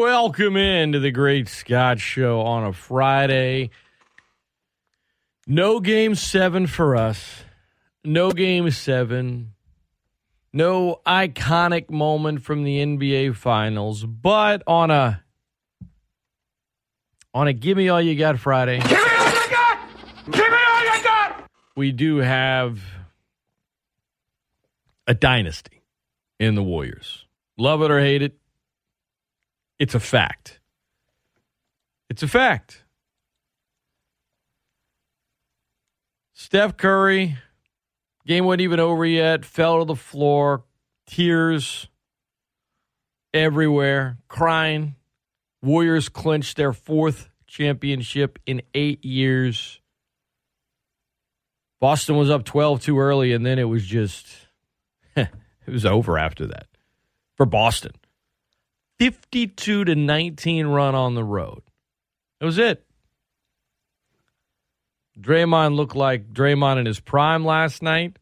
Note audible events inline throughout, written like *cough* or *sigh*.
Welcome in to the Great Scott Show on a Friday. No game seven for us. No game seven. No iconic moment from the NBA Finals, but on a on a give me all you got Friday. Give me all you got! Give me all you got! We do have a dynasty in the Warriors. Love it or hate it, it's a fact. It's a fact. Steph Curry, game wasn't even over yet, fell to the floor, tears everywhere, crying. Warriors clinched their fourth championship in eight years. Boston was up 12 too early, and then it was just, *laughs* it was over after that for Boston. 52 to 19 run on the road. That was it. Draymond looked like Draymond in his prime last night.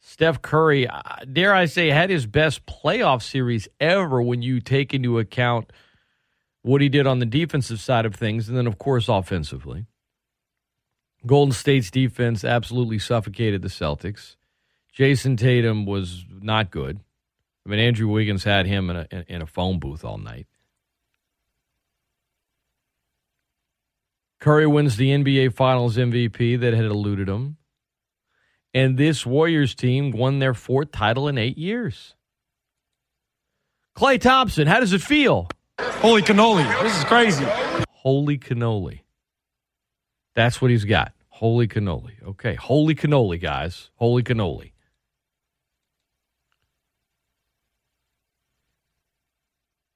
Steph Curry, uh, dare I say, had his best playoff series ever when you take into account what he did on the defensive side of things, and then, of course, offensively. Golden State's defense absolutely suffocated the Celtics. Jayson Tatum was not good. I mean, Andrew Wiggins had him in a in a phone booth all night. Curry wins the NBA Finals MVP that had eluded him. And this Warriors team won their fourth title in eight years. Klay Thompson, how does it feel? Holy cannoli. This is crazy. Holy cannoli. That's what he's got. Holy cannoli. Okay. Holy cannoli, guys. Holy cannoli.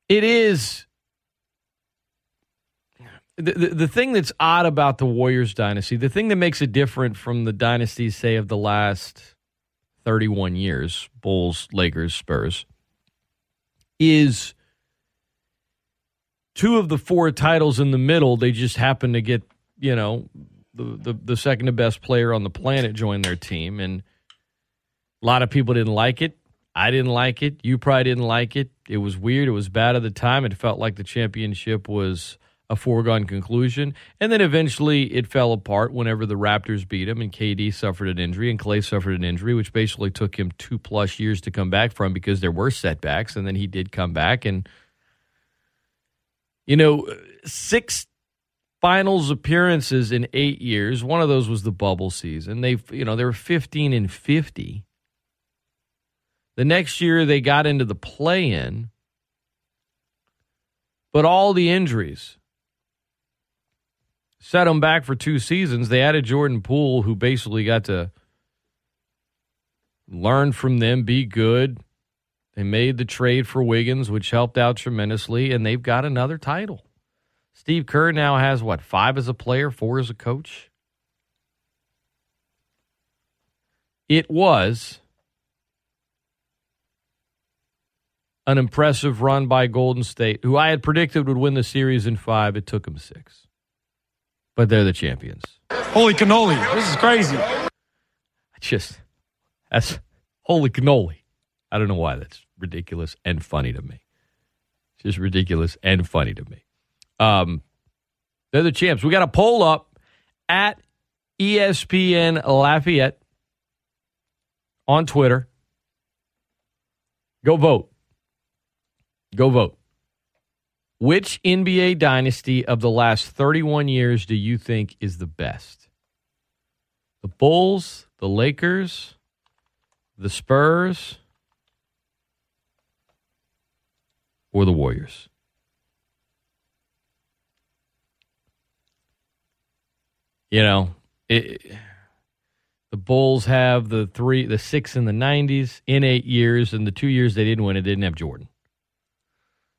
It is the, the, the thing that's odd about the Warriors dynasty, the thing that makes it different from the dynasties, say, of the last 31 years, Bulls, Lakers, Spurs, is two of the four titles in the middle, they just happen to get, you know, the, the, the second to best player on the planet join their team. And a lot of people didn't like it. I didn't like it. You probably didn't like it. It was weird. It was bad at the time. It felt like the championship was a foregone conclusion. And then eventually it fell apart whenever the Raptors beat him and KD suffered an injury and Klay suffered an injury, which basically took him two plus years to come back from because there were setbacks. And then he did come back. And, you know, six finals appearances in eight years. One of those was the bubble season. They, you know, they were 15 and 50. The next year they got into the play in, but all the injuries set them back for two seasons. They added Jordan Poole, who basically got to learn from them, be good. They made the trade for Wiggins, which helped out tremendously, and they've got another title. Steve Kerr now has what, five as a player, four as a coach? It was an impressive run by Golden State, who I had predicted would win the series in five. It took them six. But they're the champions. Holy cannoli. This is crazy. Just, that's holy cannoli. I don't know why that's ridiculous and funny to me. It's just ridiculous and funny to me. Um, they're the champs. We got a poll up at ESPN Lafayette on Twitter. Go vote. Go vote. Which NBA dynasty of the last 31 years do you think is the best? The Bulls, the Lakers, the Spurs, or the Warriors? You know, it, the Bulls have the three, the six in the 90s in eight years, and the two years they didn't win, it didn't have Jordan.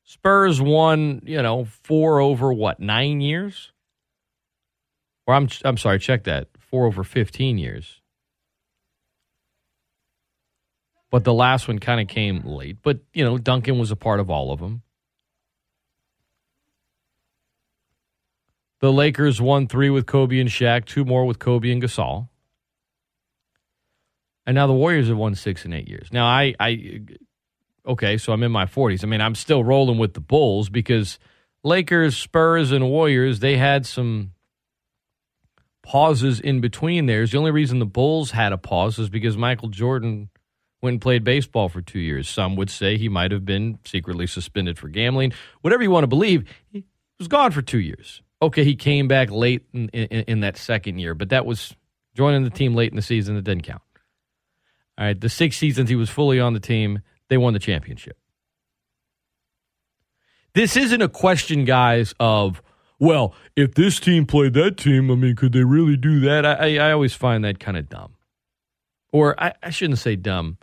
Spurs won, you know, four over what, nine years? Or I'm I'm sorry, check that. Four over fifteen years. But the last one kind of came late. But, you know, Duncan was a part of all of them. The Lakers won three with Kobe and Shaq, two more with Kobe and Gasol. And now the Warriors have won six in eight years. Now I I Okay, so I'm in my 40s. I mean, I'm still rolling with the Bulls because Lakers, Spurs, and Warriors, they had some pauses in between theirs. The only reason the Bulls had a pause is because Michael Jordan went and played baseball for two years. Some would say he might have been secretly suspended for gambling. Whatever you want to believe, he was gone for two years. Okay, he came back late in, in, in that second year, but that was joining the team late in the season. It didn't count. All right, the six seasons he was fully on the team, they won the championship. This isn't a question, guys, of well, if this team played that team, I mean, could they really do that? I, I, I always find that kind of dumb. Or I, I shouldn't say dumb.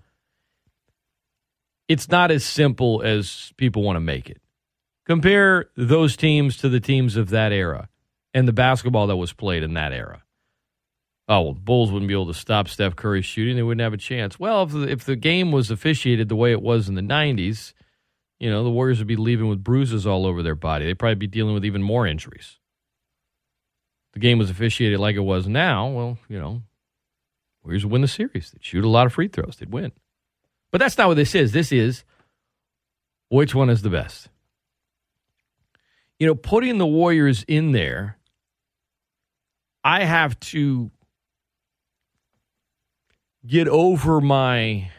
It's not as simple as people want to make it. Compare those teams to the teams of that era and the basketball that was played in that era. Oh, well, the Bulls wouldn't be able to stop Steph Curry's shooting. They wouldn't have a chance. Well, if the, if the game was officiated the way it was in the 90s, you know, the Warriors would be leaving with bruises all over their body. They'd probably be dealing with even more injuries. The game was officiated like it was now. Well, you know, Warriors would win the series. They'd shoot a lot of free throws. They'd win. But that's not what this is. This is which one is the best. You know, putting the Warriors in there, I have to get over my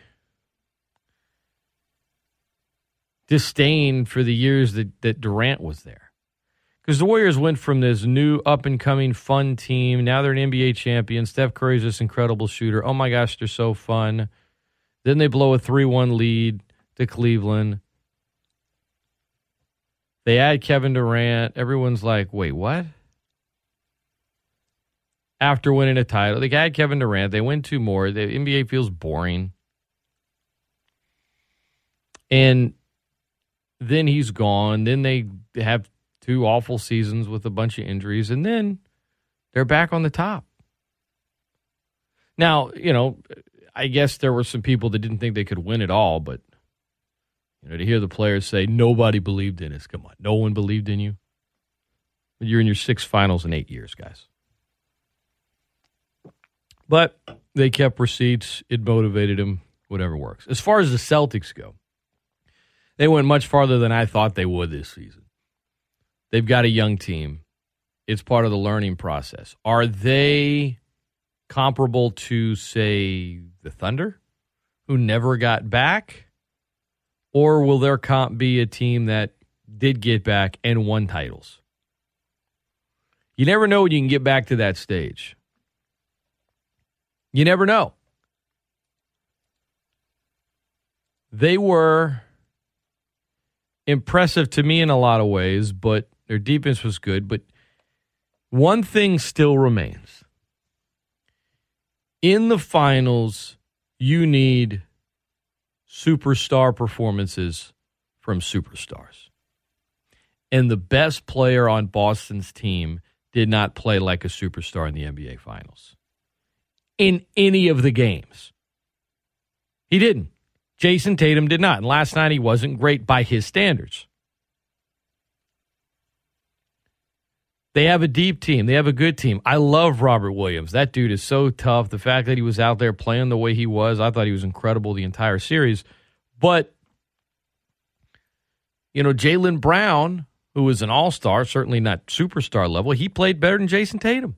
disdain for the years that, that Durant was there. Because the Warriors went from this new up and coming fun team. Now they're an NBA champion. Steph Curry's this incredible shooter. Oh my gosh, they're so fun. Then they blow a 3 1 lead to Cleveland. They add Kevin Durant. Everyone's like, wait, what? After winning a title, they add Kevin Durant. They win two more. The NBA feels boring. And then he's gone. Then they have two awful seasons with a bunch of injuries, and then they're back on the top. Now, you know, I guess there were some people that didn't think they could win at all, but you know, to hear the players say nobody believed in us. Come on, no one believed in you. You're in your six finals in eight years, guys. But they kept receipts. It motivated them. Whatever works. As far as the Celtics go, they went much farther than I thought they would this season. They've got a young team. It's part of the learning process. Are they comparable to, say, the Thunder, who never got back? Or will their comp be a team that did get back and won titles? You never know when you can get back to that stage. You never know. They were impressive to me in a lot of ways, but their defense was good. But one thing still remains in the finals, you need superstar performances from superstars. And the best player on Boston's team did not play like a superstar in the NBA Finals in any of the games. He didn't. Jayson Tatum did not. And last night he wasn't great by his standards. They have a deep team. They have a good team. I love Robert Williams. That dude is so tough. The fact that he was out there playing the way he was, I thought he was incredible the entire series. But, you know, Jaylen Brown, who was an all star, certainly not superstar level, he played better than Jayson Tatum.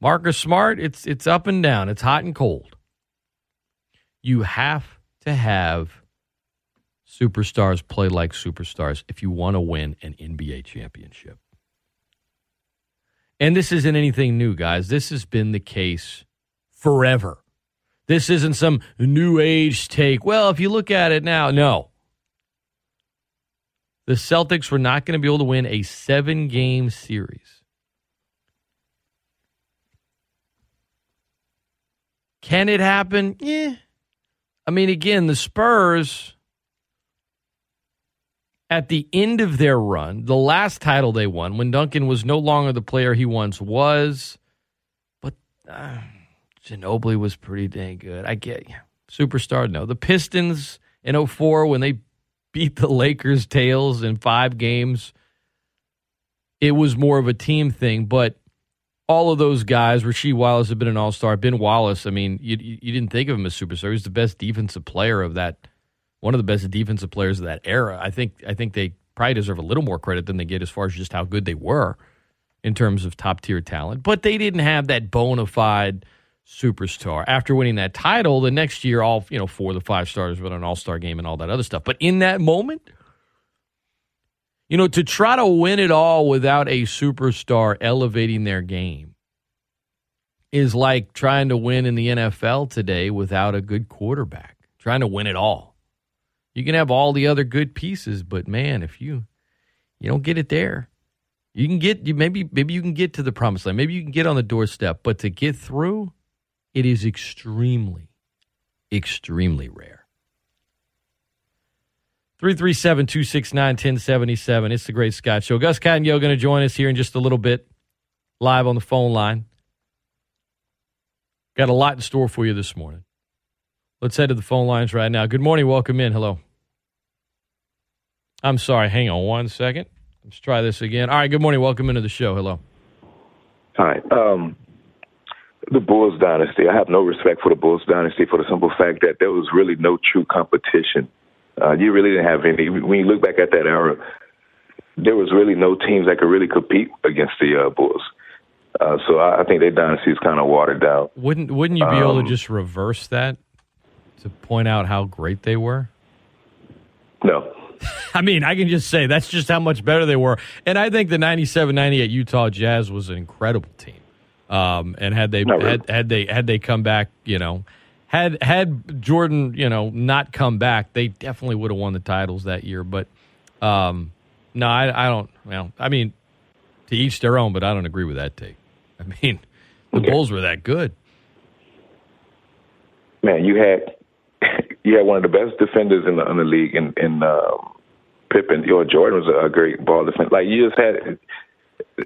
Marcus Smart, it's it's up and down. It's hot and cold. You have to have superstars play like superstars if you want to win an NBA championship. And this isn't anything new, guys. This has been the case forever. This isn't some new age take. Well, if you look at it now, no. The Celtics were not going to be able to win a seven game series. Can it happen? Yeah. I mean, again, the Spurs at the end of their run, the last title they won, when Duncan was no longer the player he once was, but uh, Ginobili was pretty dang good. I get you. Superstar, no. The Pistons in 04, when they beat the Lakers' tails in five games, it was more of a team thing. But all of those guys. Rasheed Wallace had been an All Star. Ben Wallace. I mean, you you didn't think of him as superstar. He's the best defensive player of that. One of the best defensive players of that era. I think. I think they probably deserve a little more credit than they get as far as just how good they were in terms of top tier talent. But they didn't have that bona fide superstar. After winning that title, the next year, all you know, four of the five stars went an All Star game and all that other stuff. But in that moment, you know, to try to win it all without a superstar elevating their game is like trying to win in the NFL today without a good quarterback. Trying to win it all. You can have all the other good pieces, but man, if you you don't get it there, you can get you maybe maybe you can get to the promised land. Maybe you can get on the doorstep, but to get through, it is extremely, extremely rare. 337 269 1077. It's the Great Scott Show. Gus Kattengell going to join us here in just a little bit, live on the phone line. Got a lot in store for you this morning. Let's head to the phone lines right now. Good morning. Welcome in. Hello. I'm sorry. Hang on one second. Let's try this again. All right. Good morning. Welcome into the show. Hello. Hi. Um, the Bulls dynasty. I have no respect for the Bulls dynasty for the simple fact that there was really no true competition. Uh, you really didn't have any. When you look back at that era, there was really no teams that could really compete against the uh, Bulls. Uh, so I, I think their dynasty is kind of watered down. Wouldn't Wouldn't you be able Um, to just reverse that to point out how great they were? No. *laughs* I mean, I can just say that's just how much better they were. And I think the 97 98 Utah Jazz was an incredible team. Um, and had they really. had, had they had they come back, you know, had had Jordan, you know, not come back, they definitely would have won the titles that year. But um, no, I, I don't. Well, I mean, to each their own, but I don't agree with that take. I mean, the Okay. Bulls were that good. Man, you had *laughs* you had one of the best defenders in the in the league in in um, Pippen. Your Jordan was a great ball defender. Like you just had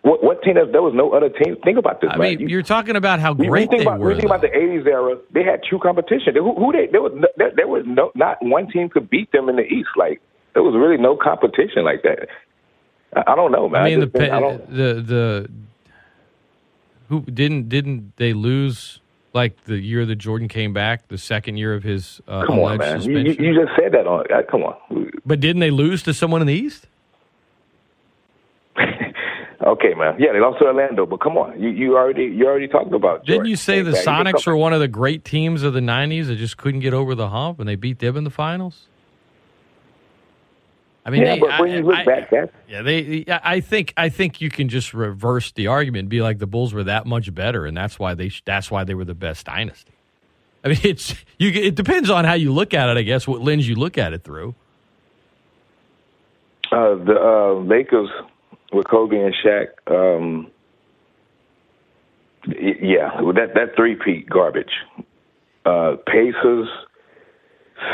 what what team? There was no other team. Think about this. I man. mean, You- you're talking about how great think they about, were. you think about the '80s era, they had true competition. Who, who they? There was no, there, there was no not one team could beat them in the East. Like there was really no competition like that. I, I don't know, man. I mean, the think- I don't, the the who didn't didn't they lose like the year that Jordan came back, the second year of his uh, come on, man. You, you just said that on. Uh, come on. but didn't they lose to someone in the East? Okay, man. Yeah, they lost to Orlando, but come on. You you already you already talked about. Didn't you say the Sonics were one of the great teams of the '90s that just couldn't get over the hump, and they beat them in the finals? I mean, Yeah, they, but when I- you look I- back, Yeah, they. I think. I think you can just reverse the argument and be like the Bulls were that much better, and that's why they. That's why they were the best dynasty. I mean, *laughs* it's you. It depends on how you look at it, I guess. What lens you look at it through. uh, the uh, Lakers with Kobe and Shaq. Um, yeah, that that three peat garbage. Uh, Pacers,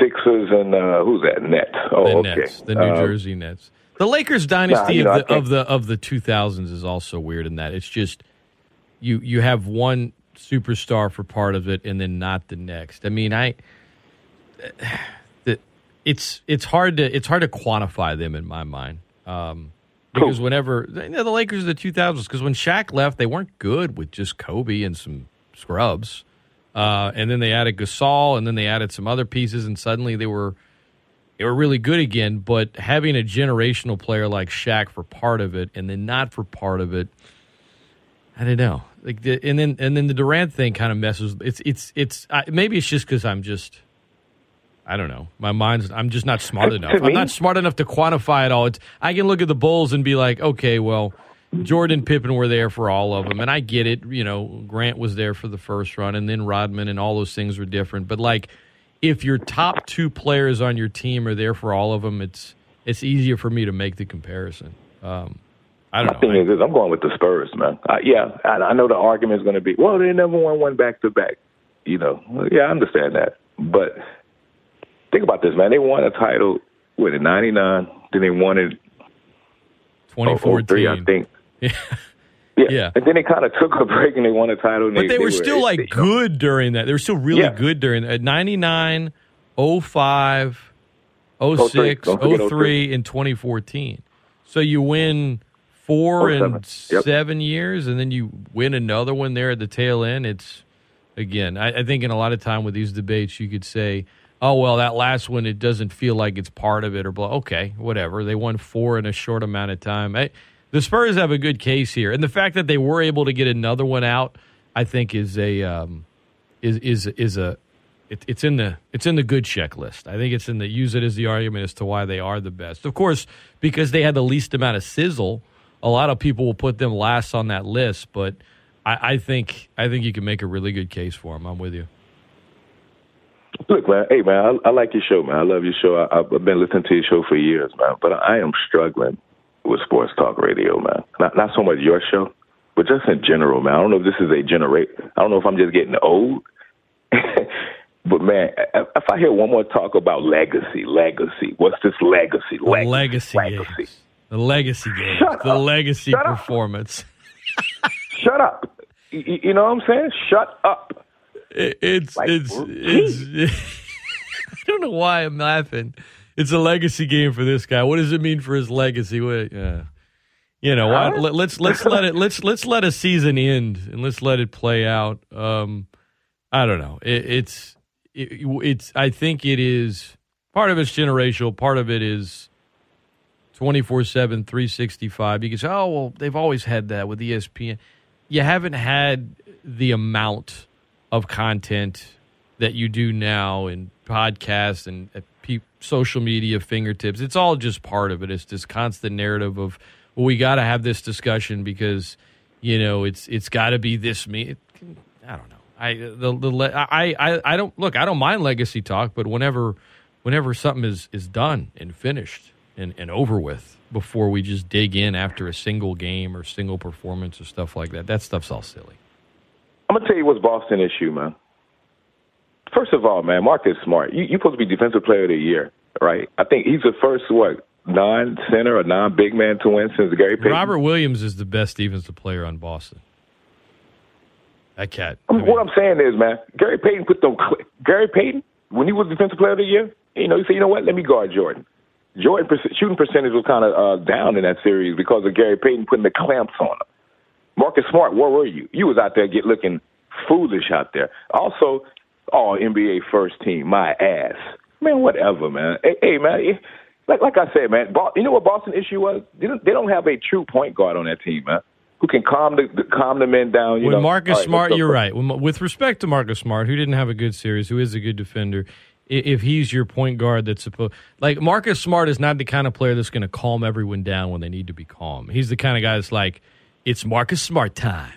Sixers, and uh, who's that? Nets. Oh, The okay. Nets, the New Uh, Jersey Nets. The Lakers dynasty know, of the of the of the two thousands is also weird in that it's just you you have one superstar for part of it and then not the next. I mean, I *sighs* the, it's it's hard to it's hard to quantify them in my mind. Um, because whenever you know, the Lakers of the 2000s, because when Shaq left, they weren't good with just Kobe and some scrubs. Uh, and then they added Gasol, and then they added some other pieces, and suddenly they were they were really good again. But having a generational player like Shaq for part of it, and then not for part of it, I don't know. Like, the, and then and then the Durant thing kind of messes. It's it's it's maybe it's just because I'm just. I don't know. My mind's. I'm just not smart enough. I'm not smart enough to quantify it all. It's. I can look at the Bulls and be like, okay, well, Jordan, Pippen were there for all of them, and I get it. You know, Grant was there for the first run, and then Rodman, and all those things were different. But like, if your top two players on your team are there for all of them, it's it's easier for me to make the comparison. Um, I My don't thing know. is, I'm going with the Spurs, man. Uh, yeah, I, I know the argument is going to be, well, they never won one back to back. You know, yeah, I understand that, but think about this, man. They won a title with in '99, then they won it 2014. I think. *laughs* Yeah. Yeah. Yeah. And then they kind of took a break and they won a title. But they, were still like you know, good during that. They were still really Yeah. good during that. 99, 05, 06, Don't 03, and 2014. So you win four and seven. Yep. seven years, and then you win another one there at the tail end. It's again, I, I think in a lot of time with these debates, you could say, "Oh well, that last one, it doesn't feel like it's part of it," or blah. Okay, whatever. They won four in a short amount of time. I, the Spurs have a good case here, and the fact that they were able to get another one out, I think, is a um, is is is a it, it's in the it's in the good checklist. I think it's in the use it as the argument as to why they are the best. Of course, because they had the least amount of sizzle, a lot of people will put them last on that list. But I, I think I think you can make a really good case for them. I'm with you. Look, man. Hey, man. I, I like your show, man. I love your show. I, I've been listening to your show for years, man. But I am struggling with sports talk radio, man. Not not so much your show, but just in general, man. I don't know if this is a generate. I don't know if I'm just getting old. *laughs* but man, if I hear one more talk about legacy, legacy, what's this legacy? The Legacy, legacy, games. The legacy games. Shut the up. legacy Shut up. performance. *laughs* Shut up. You, you know what I'm saying? Shut up. It, it's Like, it's it's. *laughs* I don't know why I'm laughing. It's a legacy game for this guy. What does it mean for his legacy? What, yeah. You know, Huh? let, let's let's let it let's let's let a season end and let's let it play out. Um, I don't know. It, it's it, it's I think it is part of it's generational. Part of it is 24 7, 365. You can say, oh, well, they've always had that with ESPN. You haven't had the amount of content that you do now in podcasts and uh, pe- social media fingertips. It's all just part of it. It's this constant narrative of, well, we got to have this discussion because, you know, it's it's got to be this me. I don't know. I the the le- I I I don't look. I don't mind legacy talk, but whenever whenever something is is done and finished and and over with, before we just dig in after a single game or single performance or stuff like that, that stuff's all silly. I'm gonna tell you what's Boston issue, man. First of all, man, Marcus Smart. You, you're supposed to be defensive player of the year, right? I think he's the first what non-center or non-big man to win since Gary Payton. Robert Williams is the best defensive player on Boston. That cat. I mean, what I'm saying is, man, Gary Payton put them. Gary Payton, when he was defensive player of the year, you know, he said, you know what, let me guard Jordan. Jordan shooting percentage was kind of uh, down in that series because of Gary Payton putting the clamps on him. Marcus Smart, where were you? You was out there get looking foolish out there. Also, all NBA first team, my ass. Man, whatever, man. Hey, hey man, like like I said, man, you know what Boston issue was? They don't, they don't have a true point guard on that team, man, who can calm the, the calm the men down. You when know, Marcus right, Smart, you're right. With respect to Marcus Smart, who didn't have a good series, who is a good defender, if he's your point guard that's supposed like Marcus Smart is not the kind of player that's going to calm everyone down when they need to be calm. He's the kind of guy that's like, it's Marcus Smart time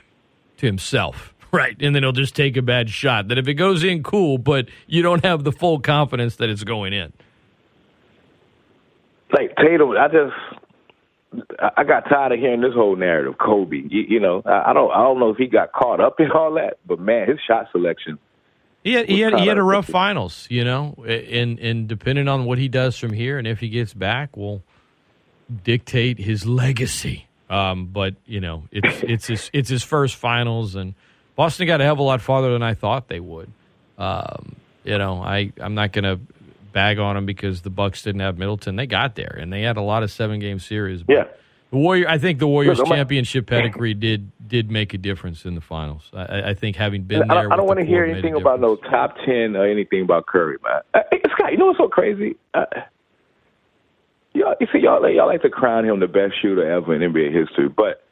to himself. *laughs* Right. And then he'll just take a bad shot. That if it goes in, cool, but you don't have the full confidence that it's going in. like Tatum, I just I- got tired of hearing this whole narrative. Kobe, you, you know, I, I don't I don't know if he got caught up in all that, but man, his shot selection. He had, he had, he had a rough finals, you know, and and depending on what he does from here and if he gets back, will dictate his legacy. Um, but you know, it's it's his it's his first finals, and Boston got a hell of a lot farther than I thought they would. Um, you know, I I'm not going to bag on them because the Bucks didn't have Middleton. They got there, and they had a lot of seven game series. But Yeah. the Warrior. I think the Warriors Look, championship pedigree did did make a difference in the finals. I- I, think having been I don't, don't want to hear anything about no top ten or anything about Curry, man. Uh, Scott, you know what's so crazy? Uh, y'all, you see, y'all y'all like to crown him the best shooter ever in NBA history, but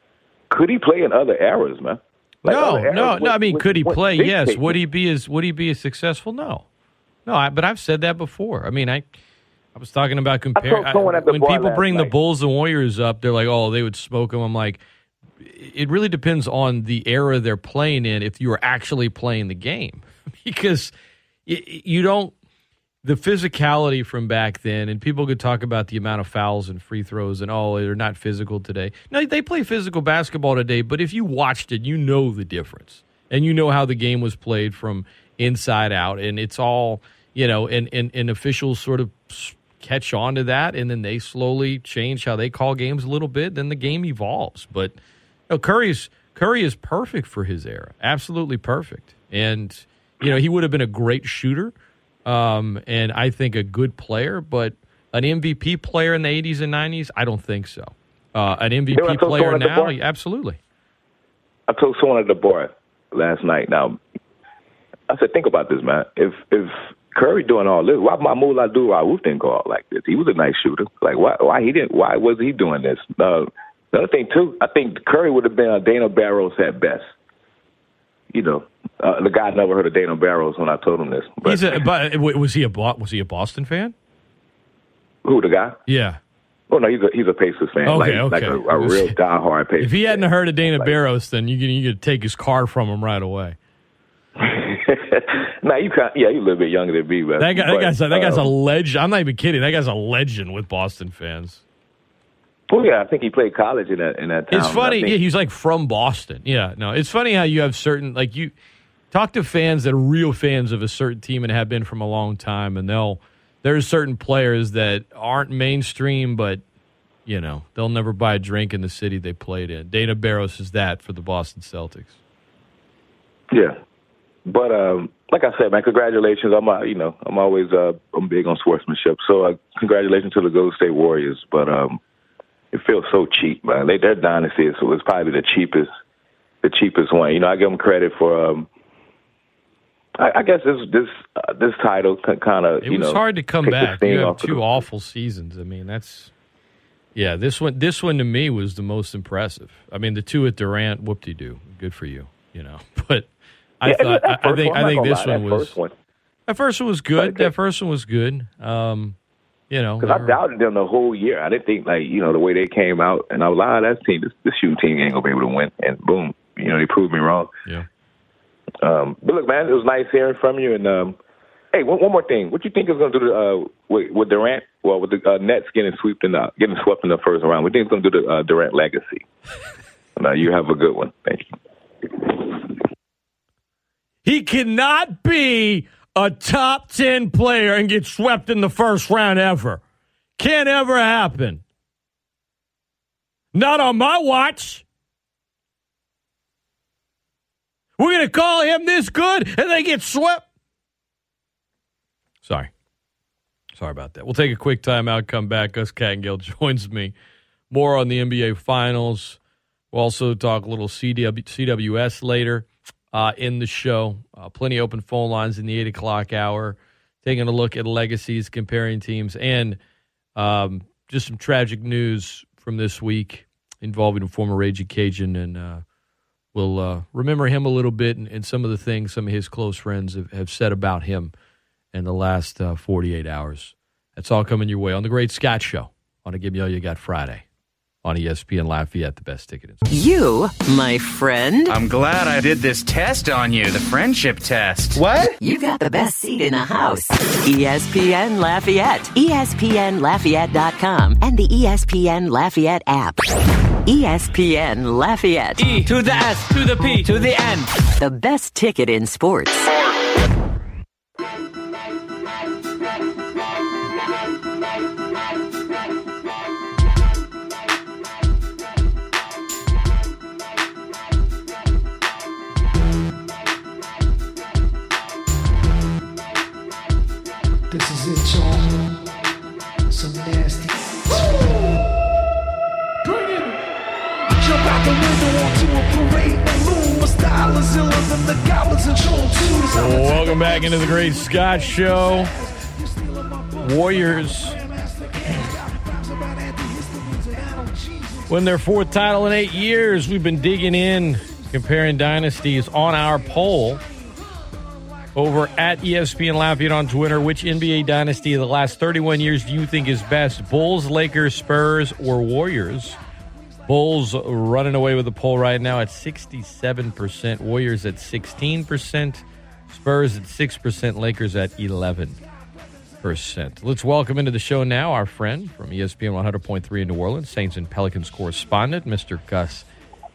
could he play in other eras, man? Like no, other no, would- no. I mean, would- could he play? Yes. Would he be as Would he be as successful? No, no. I, but I've said that before. I mean, I I was talking about compare told someone at the when people bring the. Bulls and Warriors up. They're like, oh, they would smoke them. I'm like, it really depends on the era they're playing in. If you are actually playing the game, *laughs* because y- you don't the physicality from back then, and people could talk about the amount of fouls and free throws and oh, they're not physical today. No, they play physical basketball today, but if you watched it, you know the difference. And you know how the game was played from inside out. And it's all, you know, and, and, and officials sort of catch on to that, and then they slowly change how they call games a little bit. Then the game evolves. But you know, Curry's Curry is perfect for his era, absolutely perfect. And you know, he would have been a great shooter, um, and I think a good player, but an MVP player in the '80s and '90s, I don't think so. uh, an MVP player someone at the now. yeah, Absolutely. I told someone at the bar last night. Now, I said, think about this, man. If if Curry doing all this, why Mahmoud Abdul Rauf didn't go out like this? He was a nice shooter. Like why why he didn't? Why was he doing this? Uh, the other thing too, I think Curry would have been a Dana Barros at best. You know, uh, the guy never heard of Dana Barros when I told him this. But He's a, but was he a was he a Boston fan? who the guy? Yeah. Oh no, he's a he's a Pacers fan. Okay, like, like okay. a, a real *laughs* diehard Pacers. Fan. If he hadn't fan. heard of Dana Like- Barros, then you can you could take his card from him right away. *laughs* nah, you can't. Yeah, you a little bit younger than me, man. That guy, that But, guy's that guy's a um, legend. I'm not even kidding. That guy's a legend with Boston fans. Oh yeah, I think he played college in that in that town. It's funny. think- Yeah, he's like from Boston. Yeah, no, it's funny how you have certain like you talk to fans that are real fans of a certain team and have been from a long time, and they'll there's certain players that aren't mainstream, but you know they'll never buy a drink in the city they played in. Dana Barros is that for the Boston Celtics. Yeah, but um, like I said, man, congratulations. I'm, uh, you know, I'm always uh, I'm big on sportsmanship. So uh, congratulations to the Golden State Warriors. But um, it feels so cheap, man. They, their dynasty is was probably the cheapest, the cheapest one. You know, I give them credit for. Um, I, I guess this this uh, this title kind of It was know hard to come back. You have two the- awful seasons. I mean, that's yeah. This one, this one to me was the most impressive. I mean, the two at Durant, whoop de doo, good for you, you know. *laughs* But I Yeah, thought, I, I think, I think this lie, one was one. that first one was good. That first one was good. Um, you know, Because I doubted them the whole year. I didn't think like you know the way they came out, and I was like, ah, that team, this, this shooting team ain't gonna be able to win. And boom, you know they proved me wrong. yeah. Um, but look, man, it was nice hearing from you. And um, hey, one, one more thing, what you think is gonna do to, uh, with, with Durant? Well, with the uh, Nets getting swept in the getting swept in the first round, what do you think it's gonna do to uh, Durant legacy? *laughs* now you have a good one. Thank you. He cannot be a top 10 player and get swept in the first round ever. Can't ever happen. Not on my watch. We're going to call him this good and they get swept. Sorry. Sorry about that. We'll take a quick timeout, come back. Gus Kattengell *laughs* joins me. More on the NBA Finals. We'll also talk a little CW, CWS later uh, in the show. Uh, plenty open phone lines in the 8 o'clock hour. Taking a look at legacies, comparing teams, and um, just some tragic news from this week involving a former Raging Cajun. And uh, we'll uh, remember him a little bit and, and some of the things some of his close friends have, have said about him in the last uh, 48 hours. That's all coming your way on The Great Scott Show on a Give Me All You Got Friday on ESPN Lafayette, the best ticket in. You, my friend, I'm glad I did this test on you, the friendship test. What? you got the best seat in the house. ESPN Lafayette, ESPNLafayette.com, and the ESPN Lafayette app. ESPN Lafayette, E to the S to the P to the N. the best ticket in sports. This is it, y'all. Some nasty. The than the goblins in Joel 2. Welcome back into the Great Scott Show. Warriors win their fourth title in eight years. We've been digging in, comparing dynasties on our poll over at ESPN Lafayette on Twitter. Which NBA dynasty of the last 31 years do you think is best? Bulls, Lakers, Spurs, or Warriors? Bulls running away with the poll right now at 67%, Warriors at 16%, Spurs at 6%, Lakers at 11%. Let's welcome into the show now our friend from ESPN 100.3 in New Orleans, Saints and Pelicans correspondent, Mr. Gus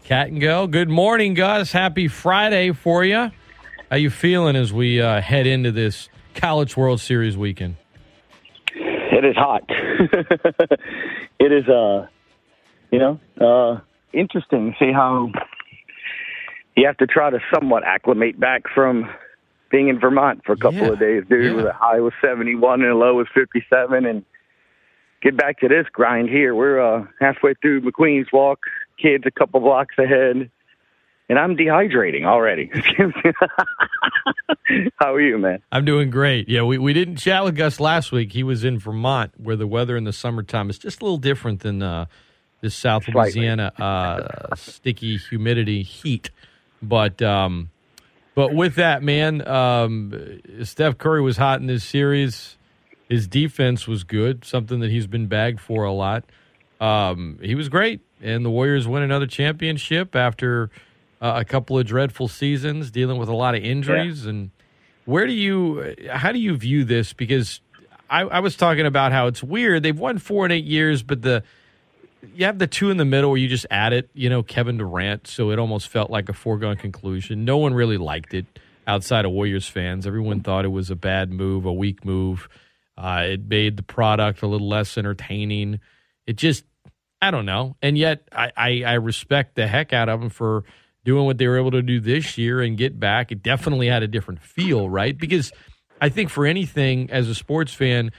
Kattengell. Good morning, Gus. Happy Friday for you. How you feeling as we uh, head into this College World Series weekend? It is hot. *laughs* it is, uh, you know, uh, interesting see how you have to try to somewhat acclimate back from being in Vermont for a couple Yeah, of days, dude. yeah. Where the high was 71 and the low was 57, and get back to this grind here. We're uh, halfway through McQueen's Walk. Kids a couple blocks ahead, and I'm dehydrating already. *laughs* How are you, man? I'm doing great. Yeah, we, we didn't chat with Gus last week. He was in Vermont, where the weather in the summertime is just a little different than uh, this South Slightly. Louisiana uh, sticky humidity heat. But um, but with that, man, um, Steph Curry was hot in this series. His defense was good, something that he's been bagged for a lot. Um, he was great, and the Warriors win another championship after uh, a couple of dreadful seasons, dealing with a lot of injuries. And where do you, how do you view this? Because I, I was talking about how it's weird. They've won four and eight years, but the you have the two in the middle where you just add it, you know, Kevin Durant, so it almost felt like a foregone conclusion. No one really liked it outside of Warriors fans. Everyone thought it was a bad move, a weak move. Uh, it made the product a little less entertaining. It just, I don't know. And yet, I, I, I respect the heck out of them for doing what they were able to do this year and get back. It definitely had a different feel, right? Because I think for anything as a sports fan,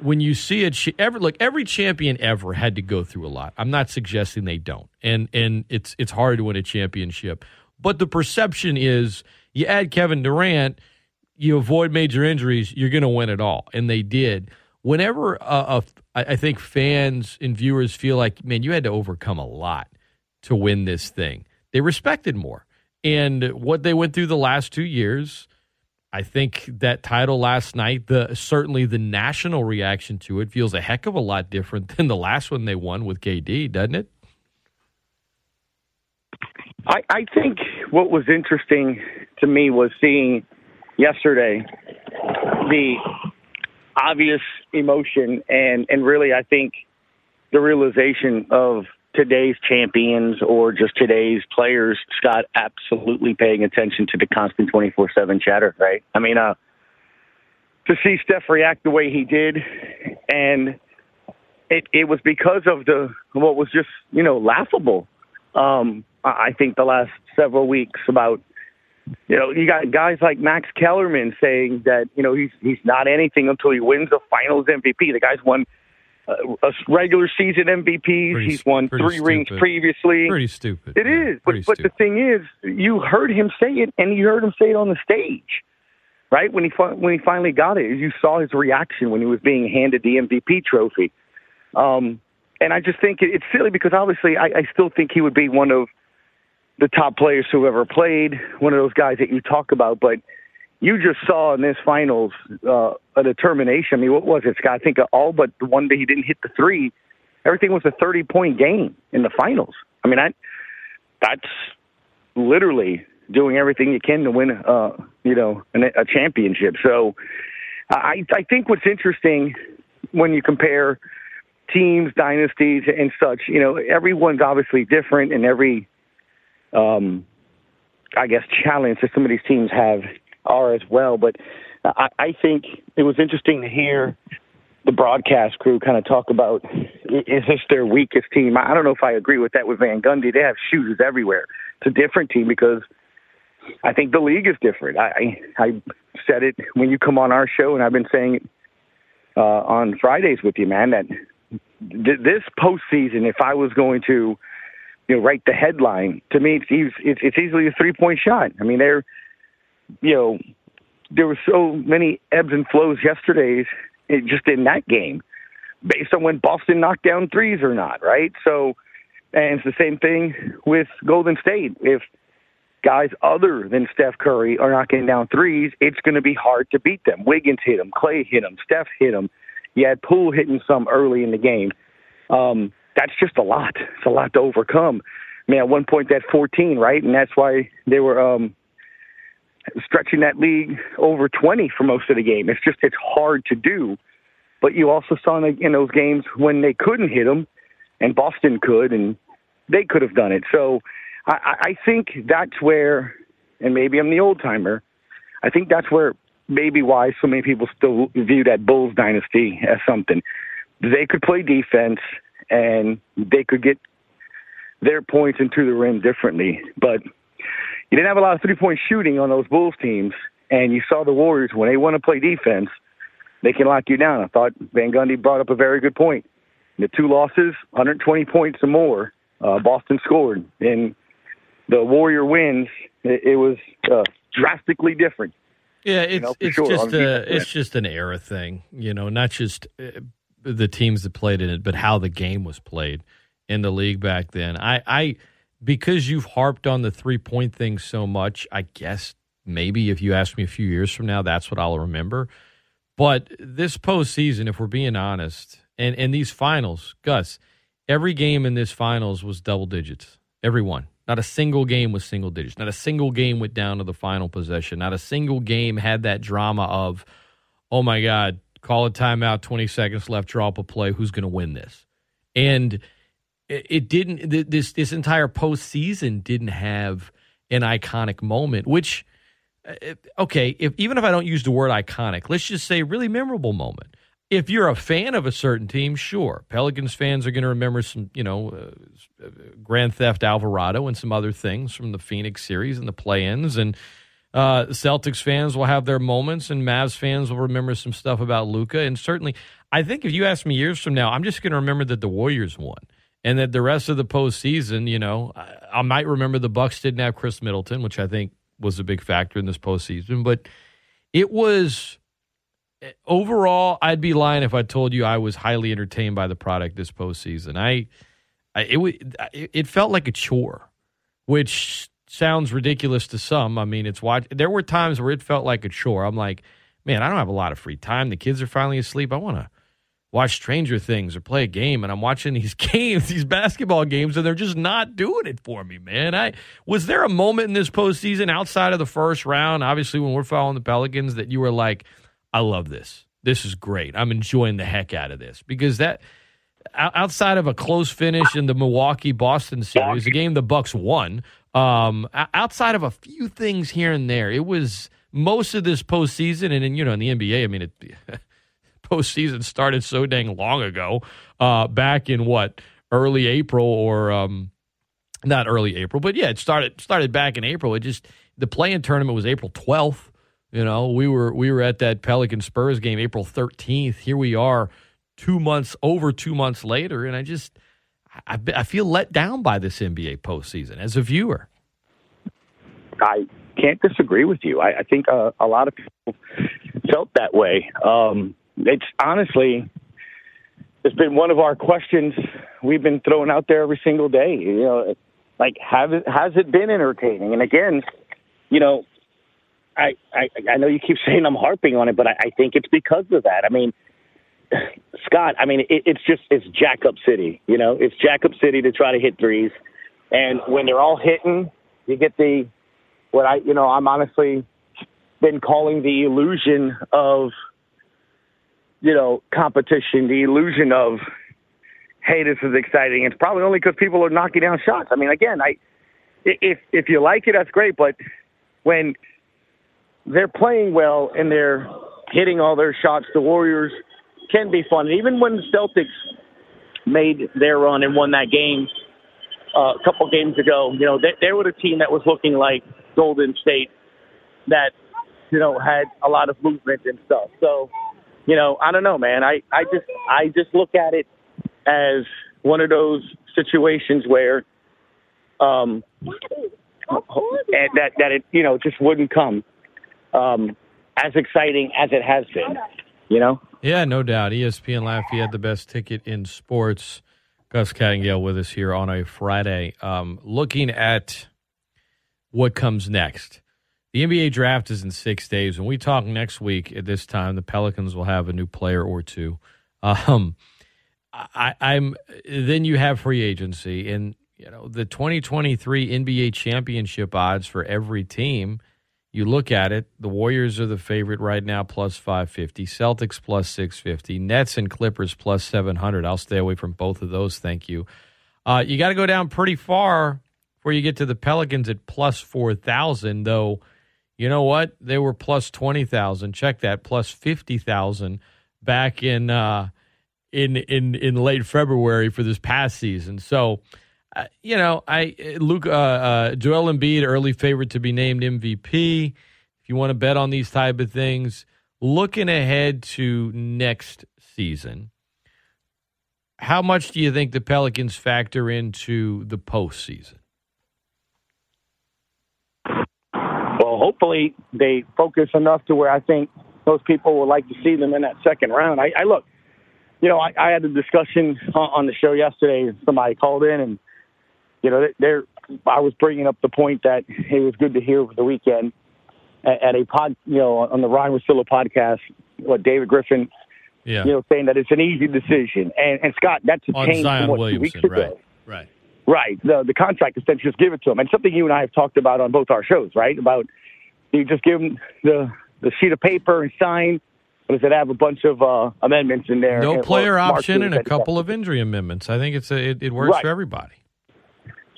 when you see it, every look, every champion ever had to go through a lot. I'm not suggesting they don't, and and it's it's hard to win a championship. But the perception is, you add Kevin Durant, you avoid major injuries, you're going to win it all, and they did. Whenever uh, I I think fans and viewers feel like, man, you had to overcome a lot to win this thing, they respected more. And what they went through the last two years, I think that title last night, the certainly the national reaction to it feels a heck of a lot different *laughs* than the last one they won with KD, doesn't it? I, I think what was interesting to me was seeing yesterday the obvious emotion and and really I think the realization of today's champions or just today's players, Scott, absolutely paying attention to the constant 24 7 chatter, right? I mean, uh, to see Steph react the way he did, and it, it was because of the what was just, you know, laughable. Um, I think the last several weeks about, you know, you got guys like Max Kellerman saying that, you know, he's he's not anything until he wins the Finals MVP. The guy's won a regular season MVPs. Pretty- He's won three rings previously. Pretty stupid. It yeah, is, but pretty but the thing is, you heard him say it, and you heard him say it on the stage, right? When he when he finally got it, you saw his reaction when he was being handed the MVP trophy. Um, and I just think it, it's silly because obviously I, I still think he would be one of the top players who ever played, one of those guys that you talk about, but. You just saw in this finals uh, a determination. I mean, what was it, Scott? I think all but the one day he didn't hit the three, everything was a 30 point game in the finals. I mean, I, that's literally doing everything you can to win, uh, you know, an, a championship. So I, I think what's interesting when you compare teams, dynasties, and such, you know, everyone's obviously different, and every, um, I guess, challenge that some of these teams have are as well. But I, I think it was interesting to hear the broadcast crew kind of talk about is this their weakest team? I don't know if I agree with that with Van Gundy. They have shooters everywhere. It's a different team because I think the league is different. I I said it when you come on our show, and I've been saying it uh, on Fridays with you, man. That th- this postseason, if I was going to you know write the headline, to me it's eas- it's, it's easily a three point shot. I mean they're you know there were so many ebbs and flows yesterday's just in that game based on when Boston knocked down threes or not, right? So, and it's the same thing with Golden State. If guys other than Steph Curry are knocking down threes, it's going to be hard to beat them. Wiggins hit them, Klay hit them, Steph hit them. You had Poole hitting some early in the game. Um, that's just a lot. It's a lot to overcome. I mean, at one point that's 14, right? And that's why they were um, stretching that league over 20 for most of the game. It's just it's hard to do. But you also saw in, in those games when they couldn't hit them, and Boston could, and they could have done it. So I I think that's where, and maybe I'm the old timer. I think that's where maybe why so many people still view that Bulls dynasty as something. They could play defense and they could get their points into the rim differently, but you didn't have a lot of three point shooting on those Bulls teams, and you saw the Warriors when they want to play defense, they can lock you down. I thought Van Gundy brought up a very good point. The two losses, 120 points or more. Uh, Boston scored, and the Warrior wins. It, it was uh, drastically different. Yeah, it's know, it's sure, just a it's just an era thing, you know, not just uh, the teams that played in it, but how the game was played in the league back then. I I because you've harped on the three point thing so much, I guess maybe if you ask me a few years from now, that's what I'll remember. But this postseason, if we're being honest, and and these finals, Gus, every game in this finals was double digits. Every one. Not a single game was single digits. Not a single game went down to the final possession. Not a single game had that drama of, oh my God, call a timeout, 20 seconds left, draw up a play. Who's going to win this? And it, it didn't, this, this entire postseason didn't have an iconic moment, which, uh, okay, if even if I don't use the word iconic, let's just say really memorable moment if you're a fan of a certain team, sure. Pelicans fans are going to remember some, you know, uh, Grand Theft Alvarado and some other things from the Phoenix series and the play-ins, and uh, Celtics fans will have their moments, and Mavs fans will remember some stuff about Luka. And certainly, I think if you ask me years from now, I'm just going to remember that the Warriors won, and that the rest of the postseason, you know, I, I might remember the Bucks didn't have Khris Middleton, which I think was a big factor in this postseason, but it was eh, overall, I'd be lying if I told you I was highly entertained by the product this postseason. I, I it it felt like a chore, which sounds ridiculous to some. I mean, it's watch. There were times where it felt like a chore. I'm like, man, I don't have a lot of free time. The kids are finally asleep. I want to watch Stranger Things or play a game, and I'm watching these *laughs* games, these basketball games, and they're just not doing it for me, man. I was there a moment in this postseason outside of the first round, obviously when we're following the Pelicans, that you were like, I love this. This is great. I'm enjoying the heck out of this because that outside of a close finish in the Milwaukee Boston series, a game the Bucks won. Um, outside of a few things here and there, it was most of this postseason, and then you know in the NBA, I mean, it *laughs* postseason started so dang long ago, uh, back in what early April or um, not early April, but yeah, it started started back in April. It just the play-in tournament was April twelfth. You know, we were we were at that Pelican Spurs game April thirteenth. Here we are, two months over two months later, and I just I, I feel let down by this NBA postseason as a viewer. I can't disagree with you. I, I think uh, a lot of people felt that way. Um, it's honestly, it's been one of our questions we've been throwing out there every single day. You know, like have has it been entertaining? And again, you know, I, I I know you keep *laughs* saying I'm harping on it, but I, I think it's because of that. I mean, *sighs* Scott, I mean, it, it's just it's jack up city. You know, it's jack up city to try to hit threes, and when they're all hitting, you get the what I you know I'm honestly been calling the illusion of you know competition, the illusion of hey, this is exciting. It's probably only because people are knocking down shots. I mean, again, I if if you like it, that's great, but when they're playing well and they're hitting all their shots, the Warriors can be fun. And even when the Celtics made their run and won that game uh, a couple games ago, you know, they, they were the team that was looking like Golden State that, you know, had a lot of movement and stuff. So, you know, I don't know, man. I, I just I just look at it as one of those situations where um and that that it you know just wouldn't come um as exciting as it has been you know Yeah, no doubt. ESPN Lafayette, the best ticket in sports. Gus Kattengell with us here on a Friday. Um, looking at what comes next. The NBA draft is in six days. When we talk next week at this time, the Pelicans will have a new player or two. Um, I, I'm then you have free agency, and you know the 2023 NBA championship odds for every team. You look at it, the Warriors are the favorite right now, plus 550. Celtics plus 650. Nets and Clippers plus 700. I'll stay away from both of those. Thank you. Uh, you got to go down pretty far before you get to the Pelicans at plus 4,000, though. You know what? They were plus 20,000. Check that, plus 50,000 back in, uh, in, in, in late February for this past season. So, uh, you know, I Luke uh, uh, Joel Embiid, early favorite to be named MVP. If you want to bet on these type of things, looking ahead to next season, how much do you think the Pelicans factor into the postseason? Well, hopefully they focus enough to where I think those people would like to see them in that second round. I, I look, you know, I, I had a discussion on, on the show yesterday. Somebody called in, and you know, there I was bringing up the point that it was good to hear over the weekend at, at a pod, you know, on the Ryan Russillo podcast, what David Griffin, Yeah. you know, saying that it's an easy decision. And, and Scott, that's a On change Zion from what two weeks Williamson, ago. right. Right. Right. The the contract extension, just give it to him. And something you and I have talked about on both our shows, right? About you just give them the the sheet of paper and sign. Does it have a bunch of uh, amendments in there? No And- player option and a couple of injury amendments. I think it's a, it, it works Right. for everybody.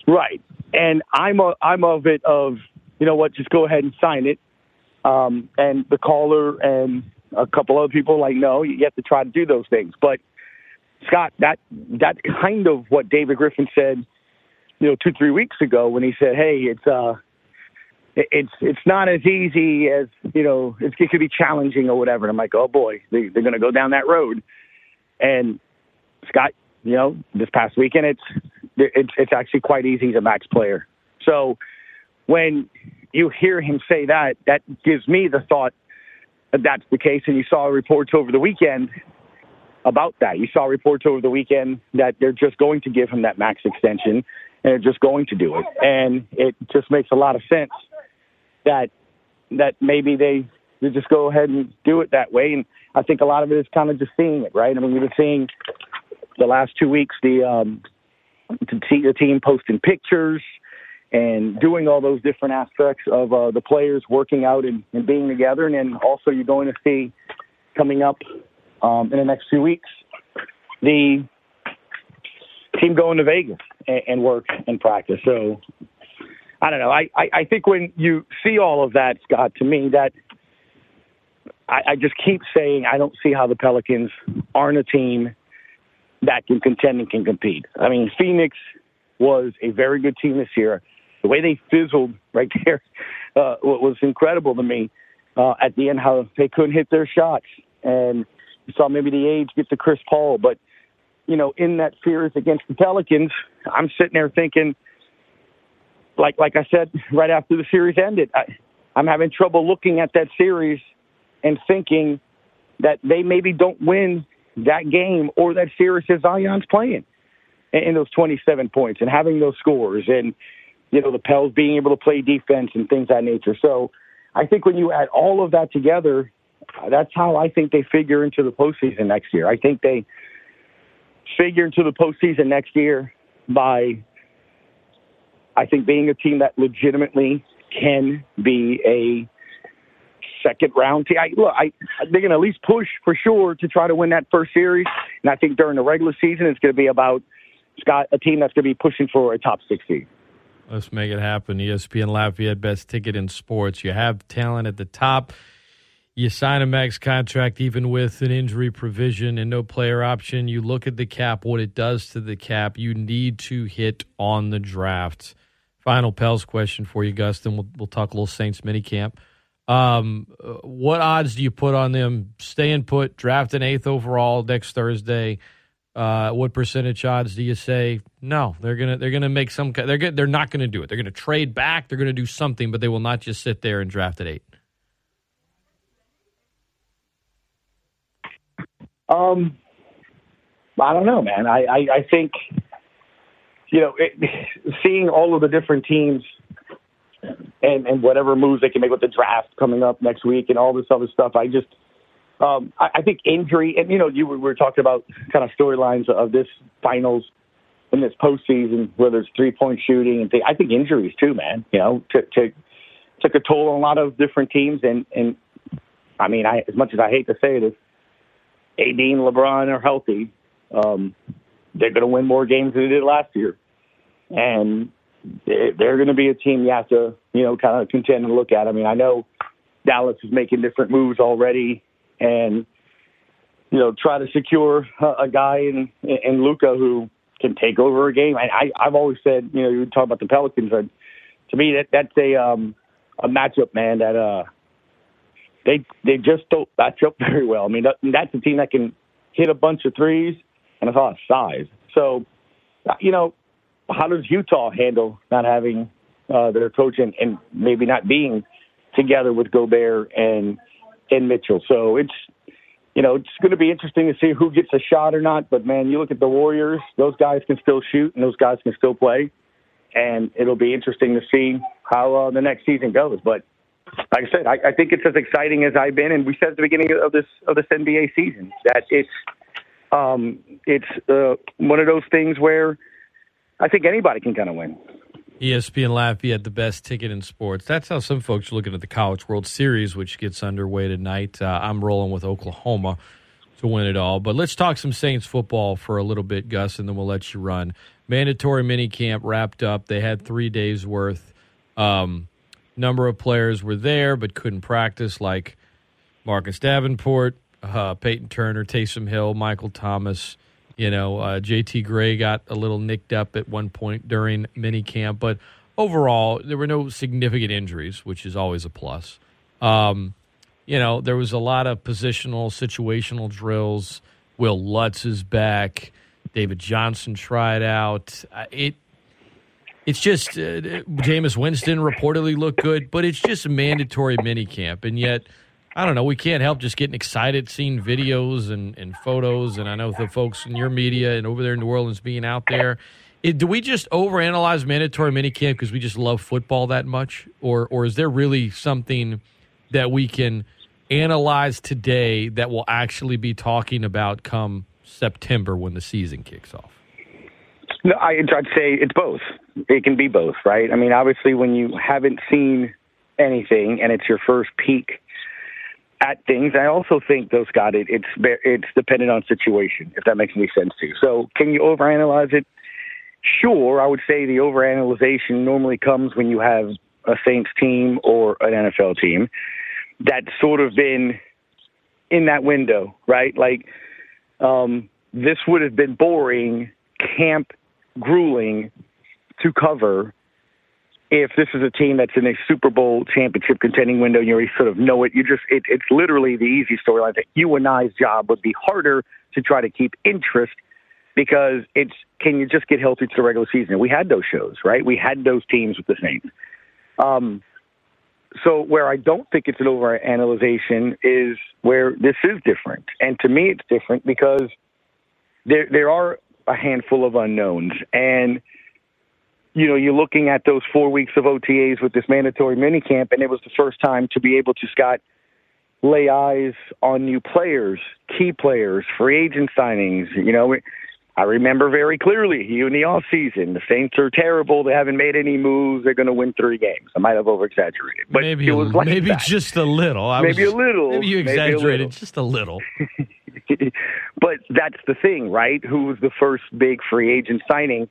Right. And I'm a, I'm of it of you know what, just go ahead and sign it. Um, and the caller and a couple other people like no, you have to try to do those things. But Scott, that that's kind of what David Griffin said, you know, two three weeks ago when he said, "Hey, it's uh, it's it's not as easy as you know, it could be challenging or whatever." And I'm like, "Oh boy, they, they're going to go down that road." And Scott, you know, this past weekend, it's it's it's actually quite easy. He's a max player. So when you hear him say that, that gives me the thought that that's the case. And you saw reports over the weekend about that. You saw reports over the weekend that they're just going to give him that max extension and they're just going to do it. And it just makes a lot of sense that that maybe they they just go ahead and do it that way. And I think a lot of it is kind of just seeing it, right? I mean, we've been seeing the last two weeks the um, the team posting pictures and doing all those different aspects of uh, the players working out and, and being together. And then also you're going to see coming up um, in the next few weeks the team going to Vegas and, and work and practice. So I don't know. I, I, I think when you see all of that, Scott, to me, that I, I just keep saying I don't see how the Pelicans aren't a team that can contend and can compete. I mean, Phoenix was a very good team this year. The way they fizzled right *laughs* there uh, was incredible to me. Uh, at the end, how they couldn't hit their shots, and you saw maybe the age get to Chris Paul. But you know, in that series against the Pelicans, I'm sitting there thinking, like like I said right after the series ended, I, I'm having trouble looking at that series and thinking that they maybe don't win that game or that series that Zion's playing in, those 27 points and having those scores and you know the Pels being able to play defense and things of that nature. So I think when you add all of that together, uh, that's how I think they figure into the postseason next year. I think they figure into the postseason next year by I think being a team that legitimately can be a second round team. I, look, I, they're going to at least push for sure to try to win that first series. And I think during the regular season, it's going to be about Scott, a team that's going to be pushing for a top six seed. Let's make it happen. ESPN Lafayette, best ticket in sports. You have talent at the top. You sign a max contract even with an injury provision and no player option. You look at the cap, what it does to the cap. You need to hit on the draft. Final Pels question for you, Gustin. We'll, we'll talk a little Saints minicamp. Um, uh, what odds do you put on them staying put, drafting eighth overall next Thursday? Uh, what percentage odds do you say no? They're gonna they're gonna make some. They're gonna, they're not gonna do it. They're gonna trade back. They're gonna do something, but they will not just sit there and draft at eight. Um, I don't know, man. I, I, I think, you know, it, *laughs* seeing all of the different teams and, and whatever moves they can make with the draft coming up next week and all this other stuff, I just, um, I, I think injury, and, you know, you were, we were talking about kind of storylines of this finals in this postseason, whether it's three point shooting and. I think injuries too, man, you know, to, to, took a toll on a lot of different teams. And, and I mean, I, as much as I hate to say it, if AD and LeBron are healthy, um, they're going to win more games than they did last year. And they- they're going to be a team you have to, you know, kind of contend and look at. I mean, I know Dallas is making different moves already and, you know, try to secure a, a guy in, in Luka who can take over a game. I, I, I've always said, you know, you talk about the Pelicans, but to me, that that's a, um, a matchup, man, that, uh, they they just don't match up *laughs* very well. I mean, that, that's a team that can hit a bunch of threes and it's of size. So, you know, how does Utah handle not having uh, their coach and, and maybe not being together with Gobert and and Mitchell? So it's you know it's going to be interesting to see who gets a shot or not. But man, you look at the Warriors; those guys can still shoot and those guys can still play, and it'll be interesting to see how uh, the next season goes. But like I said, I, I think it's as exciting as I've been, and we said at the beginning of this of this NBA season that it's um, it's uh, one of those things where I think anybody can kind of win. ESPN Lafayette, the best ticket in sports. That's how some folks are looking at the College World Series, which gets underway tonight. Uh, I'm rolling with Oklahoma to win it all. But let's talk some Saints football for a little bit, Gus, and then we'll let you run. Mandatory mini camp wrapped up. They had three days worth. Um, number of players were there but couldn't practice, like Marcus Davenport, uh, Peyton Turner, Taysom Hill, Michael Thomas. You know, uh, JT Gray got a little nicked up at one point during minicamp, but overall, there were no significant injuries, which is always a plus. Um, you know, there was a lot of positional, situational drills. Wil Lutz is back. David Johnson tried out. Uh, it it's just uh, Jameis Winston reportedly looked good, but it's just a mandatory minicamp, and yet I don't know. We can't help just getting excited seeing videos and, and photos. And I know the folks in your media and over there in New Orleans being out there. It, do we just overanalyze mandatory minicamp because we just love football that much, or or is there really something that we can analyze today that we'll actually be talking about come September when the season kicks off? No, I, I'd say it's both. It can be both, right? I mean, obviously, when you haven't seen anything and it's your first peek at things. I also think, though, Scott, it, it's it's dependent on situation. If that makes any sense to you. So, can you overanalyze it? Sure, I would say the overanalyzation normally comes when you have a Saints team or an NFL team that's sort of been in that window, right? Like um, this would have been boring, camp grueling to cover if this is a team that's in a Super Bowl championship contending window, you already sort of know it. You just it, it's literally the easy storyline that you and I's job would be harder to try to keep interest because it's can you just get healthy to the regular season? We had those shows, right? We had those teams with the Saints. Um, so where I don't think it's an overanalyzation is where this is different, and to me, it's different because there there are a handful of unknowns and you know, you're looking at those four weeks of OTAs with this mandatory minicamp, and it was the first time to be able to, Scott, lay eyes on new players, key players, free agent signings. You know, I remember very clearly you in the off season. The Saints are terrible. They haven't made any moves. They're going to win three games. I might have over exaggerated, but maybe it was like maybe that. just a little. I maybe was, a little. Maybe you maybe a exaggerated just a little. *laughs* but that's the thing, right? Who was the first big free agent signing?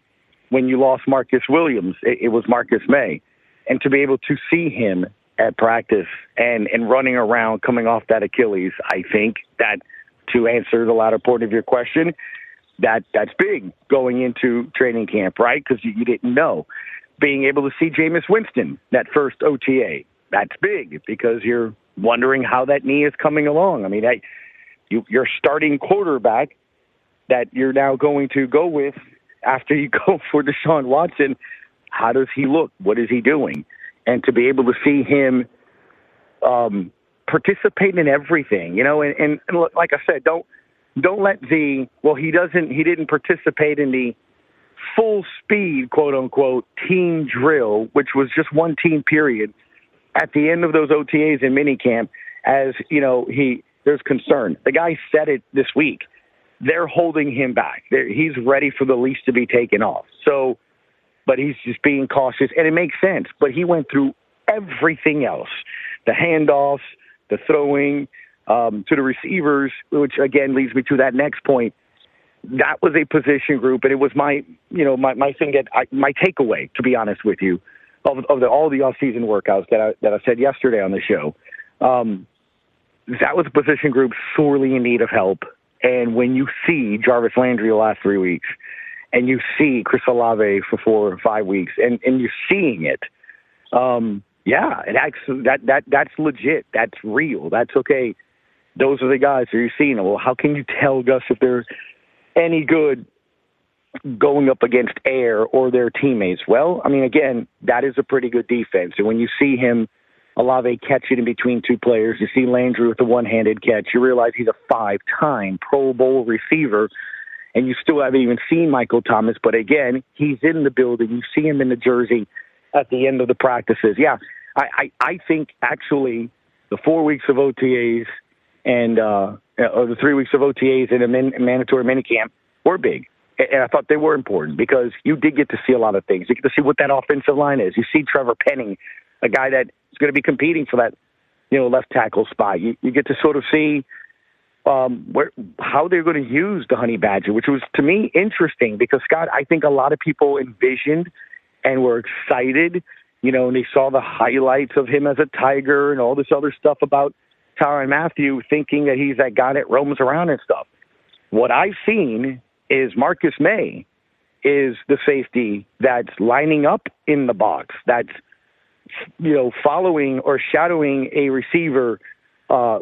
When you lost Marcus Williams, it, it was Marcus Maye. And to be able to see him at practice and, and running around coming off that Achilles, I think that to answer the latter part of your question, that that's big going into training camp, right? Because you, you didn't know. Being able to see Jameis Winston that first OTA, that's big because you're wondering how that knee is coming along. I mean, I, you, your starting quarterback that you're now going to go with after you *laughs* go for Deshaun Watson, how does he look? What is he doing? And to be able to see him um, participate in everything, you know, and, and, and like I said, don't don't let the well he doesn't he didn't participate in the full speed quote unquote team drill, which was just one team period at the end of those OTAs in minicamp. As you know, he there's concern. The guy said it this week they're holding him back. They're, he's ready for the leash to be taken off. So, but he's just being cautious, and it makes sense. But he went through everything else: the handoffs, the throwing um, to the receivers, which again leads me to that next point. That was a position group, and it was my, you know, my my thing that I, my takeaway, to be honest with you, of, of the, all the off-season workouts that I that I said yesterday on the show. Um, that was a position group sorely in need of help and when you see Jarvis Landry the last three weeks, and you see Chris Olave for four or five weeks, and, and you're seeing it, um, yeah, it actually that that that's legit. That's real. That's okay. Those are the guys that you're seeing. Well, how can you tell Gus if they're any good going up against air or their teammates. Well, I mean, again, that is a pretty good defense. And when you see him, Olave catch it in between two players, you see Landry with the one-handed catch, you realize he's a five-time Pro Bowl receiver. And you still haven't even seen Michael Thomas, but again, he's in the building. You see him in the jersey at the end of the practices. Yeah, I, I, I think actually the four weeks of OTAs and uh, or the three weeks of OTAs and a man, mandatory minicamp were big. And I thought they were important because you did get to see a lot of things. You get to see what that offensive line is. You see Trevor Penning, a guy that is going to be competing for that, you know, left tackle spot. You, you get to sort of see um, where how they're going to use the honey badger, which was to me interesting because Scott, I think a lot of people envisioned and were excited, you know, and they saw the highlights of him as a tiger and all this other stuff about Tyrann Mathieu, thinking that he's that guy that roams around and stuff. What I've seen is Marcus Maye is the safety that's lining up in the box, that's you know following or shadowing a receiver uh,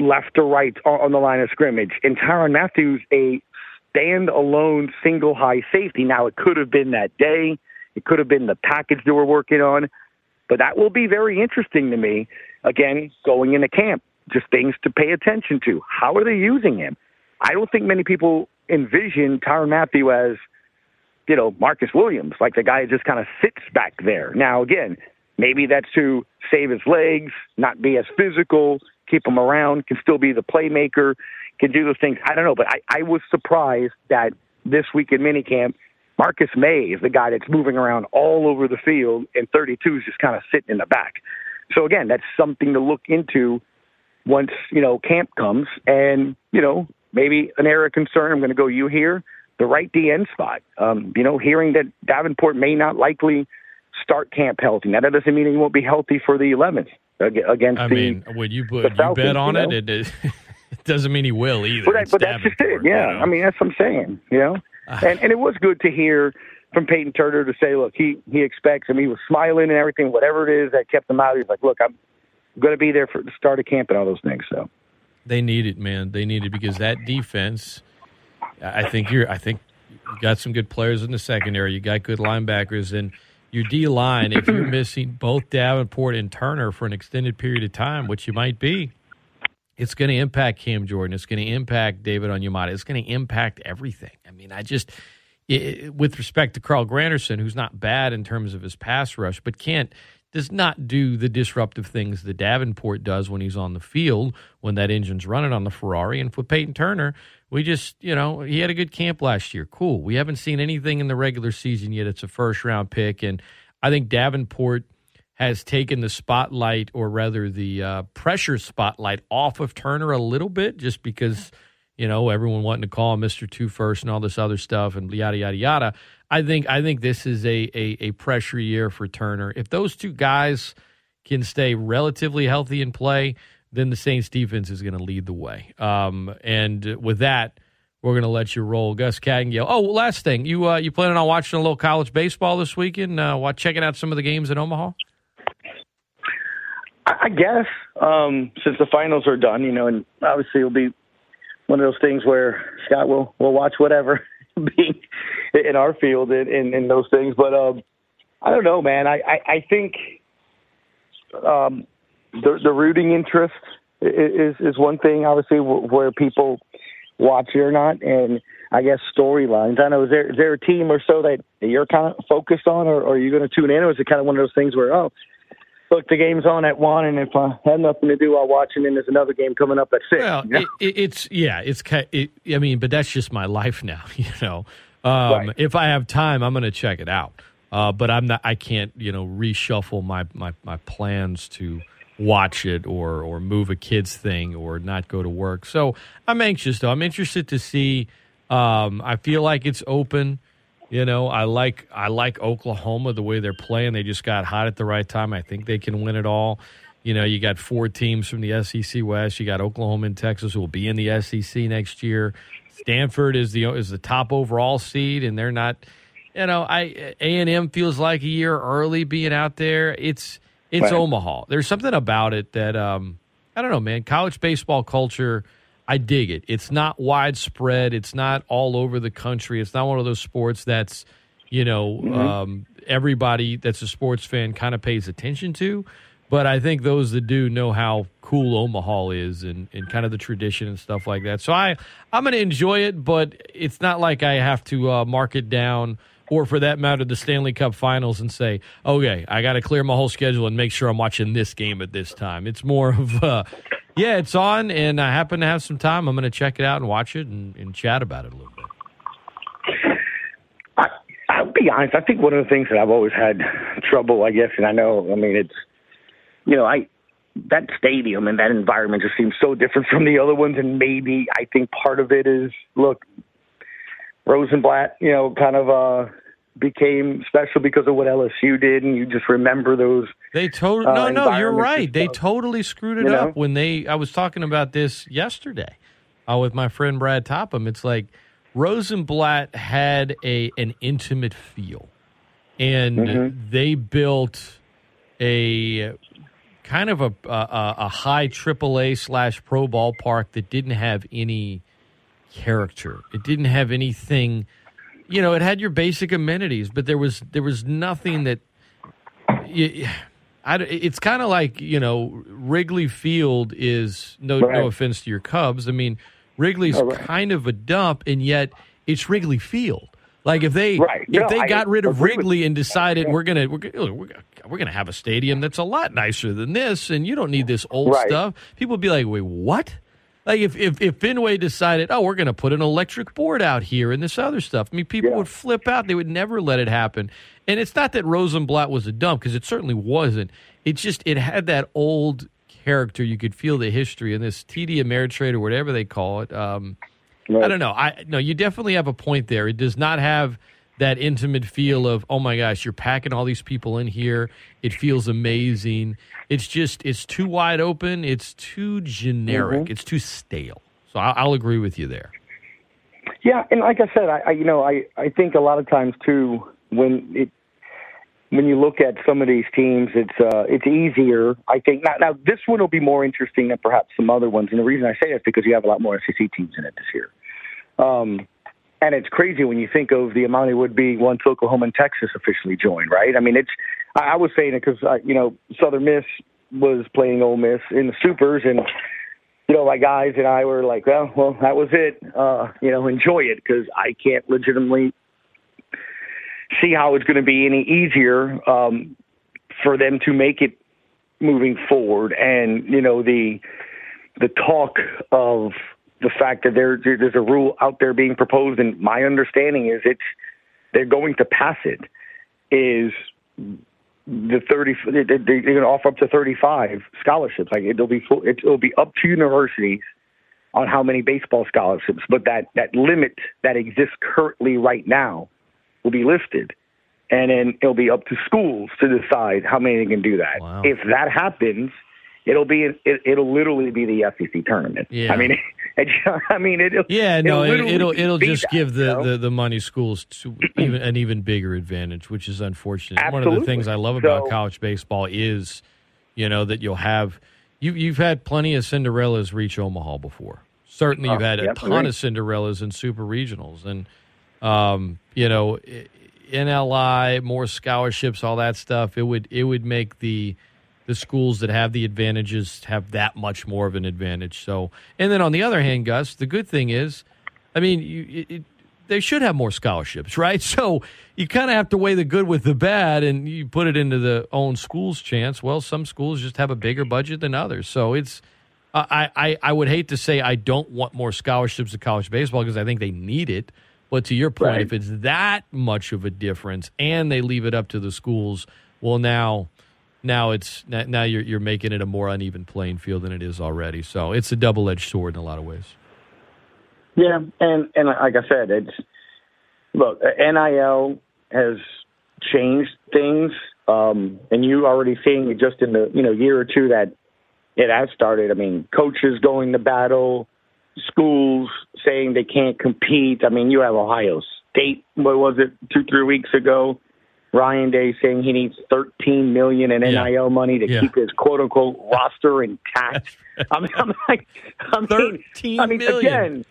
left to right on the line of scrimmage. And Tyrann Mathieu's, a stand-alone single high safety. Now it could have been that day, it could have been the package they were working on, but that will be very interesting to me. Again, going into camp, just things to pay attention to. How are they using him? I don't think many people envision Tyrann Mathieu as, you know, Marcus Williams, like the guy who just kind of sits back there. Now, again, maybe that's to save his legs, not be as physical, keep him around, can still be the playmaker, can do those things. I don't know, but I, I was surprised that this week in minicamp, Marcus Maye is the guy that's moving around all over the field, and 32 is just kind of sitting in the back. So again, that's something to look into once you know camp comes, and you know maybe an area of concern. I'm going to go you here, the right DN spot. Um, you know, hearing that Davenport may not likely start camp healthy. Now that doesn't mean he won't be healthy for the 11th against I the. mean, would you put you Falcons, bet on you it? know? It, *laughs* it doesn't mean he will either. But, that, but that's just it. Yeah, you know? I mean that's what I'm saying. You know, ah. and and it was good to hear from Peyton Turner to say, look, he he expects. Mean, he was smiling and everything. Whatever it is that kept him out, he's like, look, I'm going to be there for the start of camp and all those things. So They need it, man. They need it because that defense. I think you're. I think you got some good players in the secondary. You got good linebackers, and your D line. If you're missing both Davenport and Turner for an extended period of time, which you might be, it's going to impact Cam Jordan. It's going to impact David Onyemata. It's going to impact everything. I mean, I just, it, with respect to Carl Granderson, who's not bad in terms of his pass rush, but can't does not do the disruptive things that Davenport does when he's on the field when that engine's running on the Ferrari. And for Peyton Turner, we just, you know, he had a good camp last year. Cool. We haven't seen anything in the regular season yet. It's a first round pick, and I think Davenport has taken the spotlight, or rather the uh, pressure spotlight, off of Turner a little bit, just because you know everyone wanting to call Mister Two First and all this other stuff and yada yada yada. I think I think this is a, a a pressure year for Turner. If those two guys can stay relatively healthy and play, then the Saints defense is going to lead the way. Um, and with that, we're going to let you roll, Gus Kattengell. Oh, last thing, you uh, you planning on watching a little college baseball this weekend? Uh, watch checking out some of the games in Omaha. I guess um, since the finals are done, you know, and obviously it'll be one of those things where Scott will will watch whatever *laughs* being in our field and those things. But um, I don't know, man. I I, I think um, the the rooting interest is is one thing, obviously, where people watch it or not, and I guess storylines. I know is there is there a team or so that you're kind of focused on, or, or are you going to tune in, or is it kind of one of those things where oh look, the game's on at one, and if I have nothing to do, I'll watch, and then there's another game coming up at six. Well, you know? it, it's yeah, it's it, I mean, but that's just my life *laughs* now. You know, um, Right. if I have time, I'm going to check it out. Uh, but I'm not. I can't, you know, reshuffle my, my my plans to watch it or or move a kids thing or not go to work. So I'm anxious though. I'm interested to see. Um, I feel like it's open. You know, I like I like Oklahoma the way they're playing. They just got hot at the right time. I think they can win it all. You know, you got four teams from the SEC West. You got Oklahoma and Texas who will be in the SEC next year. Stanford is the is the top overall seed, and they're not. You know, I A and M feels like a year early being out there. It's it's Right. Omaha. There's something about it that um, I don't know, man. College baseball culture. I dig it. It's not widespread. It's not all over the country. It's not one of those sports that's, you know, Mm-hmm. um, everybody that's a sports fan kind of pays attention to. But I think those that do know how cool Omaha is and, and kind of the tradition and stuff like that. So I, I'm going to enjoy it, but it's not like I have to uh, mark it down or for that matter, the Stanley Cup finals and say, okay, I got to clear my whole schedule and make sure I'm watching this game at this time. It's more of, uh, yeah, it's on and I happen to have some time. I'm going to check it out and watch it and, and chat about it a little bit. I, I'll be honest. I think one of the things that I've always had trouble, I guess, and I know, I mean, it's, you know, I that stadium and that environment just seems so different from the other ones, and maybe I think part of it is look, Rosenblatt, you know, kind of uh became special because of what LSU did, and you just remember those. They totally Uh, no, no. You're right. They totally screwed it You up know? when they. I was talking about this yesterday uh, with my friend Brad Topham. It's like Rosenblatt had a an intimate feel, and Mm-hmm. they built a kind of a a, a high AAA slash pro ballpark that didn't have any character. It didn't have anything. You know, it had your basic amenities, but there was there was nothing that. You, I, it's kind of like you know Wrigley Field is no Right. no offense to your Cubs. I mean Wrigley's Oh, right. kind of a dump, and yet it's Wrigley Field. Like if they Right. if No, they I got rid of with Wrigley and decided we're gonna we're gonna we're gonna, we're gonna have a stadium that's a lot nicer than this, and you don't need this old stuff. People would be like, wait, what? Like if, if if Fenway decided, oh, we're going to put an electric board out here and this other stuff, I mean, people Yeah. would flip out. They would never let it happen. And it's not that Rosenblatt was a dump because it certainly wasn't. It's just it had that old character. You could feel the history and this TD Ameritrade or whatever they call it. Um, I don't know. I no, you definitely have a point there. It does not have that intimate feel of oh my gosh, you're packing all these people in here. It feels amazing. It's just it's too wide open. It's too generic. It's too stale. So I'll, I'll agree with you there. Yeah, and like I said, I, I you know I I think a lot of times too when it when you look at some of these teams, it's uh it's easier. I think now now this one will be more interesting than perhaps some other ones, and the reason I say that is because you have a lot more SEC teams in it this year. Um, and it's crazy when you think of the amount it would be once Oklahoma and Texas officially joined, right? I mean, it's I, I was saying it because uh, you know Southern Miss was playing Ole Miss in the Supers, and you know my guys and I were like, well, well, that was it. Uh, you know, enjoy it because I can't legitimately see how it's going to be any easier um, for them to make it moving forward. And you know the the talk of the fact that there there's a rule out there being proposed, and my understanding is it's they're going to pass it. Is the thirty? they- they- They're going to offer up to thirty-five scholarships. Like it'll be full, it'll be up to universities on how many baseball scholarships, but that that limit that exists currently right now will be lifted, and then it'll be up to schools to decide how many they can do that. Wow. If that happens, it'll be it, it'll literally be the SEC tournament. Yeah. I mean, *laughs* it, I mean, it'll Yeah, no, it, literally it'll it'll just that, give the, you know? the, the money schools to even an even bigger advantage, which is unfortunate. Absolutely. One of the things I love about So- college baseball is, you know, that you'll have you you've had plenty of Cinderellas reach Omaha before. Certainly, you've Oh, had a yep, ton right. of Cinderellas in super regionals, and um, you know, NLI, more scholarships, all that stuff. It would it would make the the schools that have the advantages have that much more of an advantage. So, and then on the other hand, Gus, the good thing is, I mean, you, it, it, they should have more scholarships, *laughs* right? So you kind of have to weigh the good with the bad, and you put it into the own school's chance. Well, some schools just have a bigger budget than others, so it's. I, I, I would hate to say I don't want more scholarships to college baseball because I think they need it. But to your point, Right. if it's that much of a difference and they leave it up to the schools, well, now now it's now you're you're making it a more uneven playing field than it is already. So it's a double edged sword in a lot of ways. Yeah, and and like I said, it's look, NIL has changed things, um, and you already seeing it just in the you know year or two that it has started. I mean, coaches going to battle, schools saying they can't compete. I mean, you have Ohio State. What was it? Two three weeks ago. Ryan Day saying he needs 13 million in Yeah. NIL money to Yeah. keep his quote unquote roster intact. *laughs* I mean, I'm like, I mean, 13 I mean, million. again,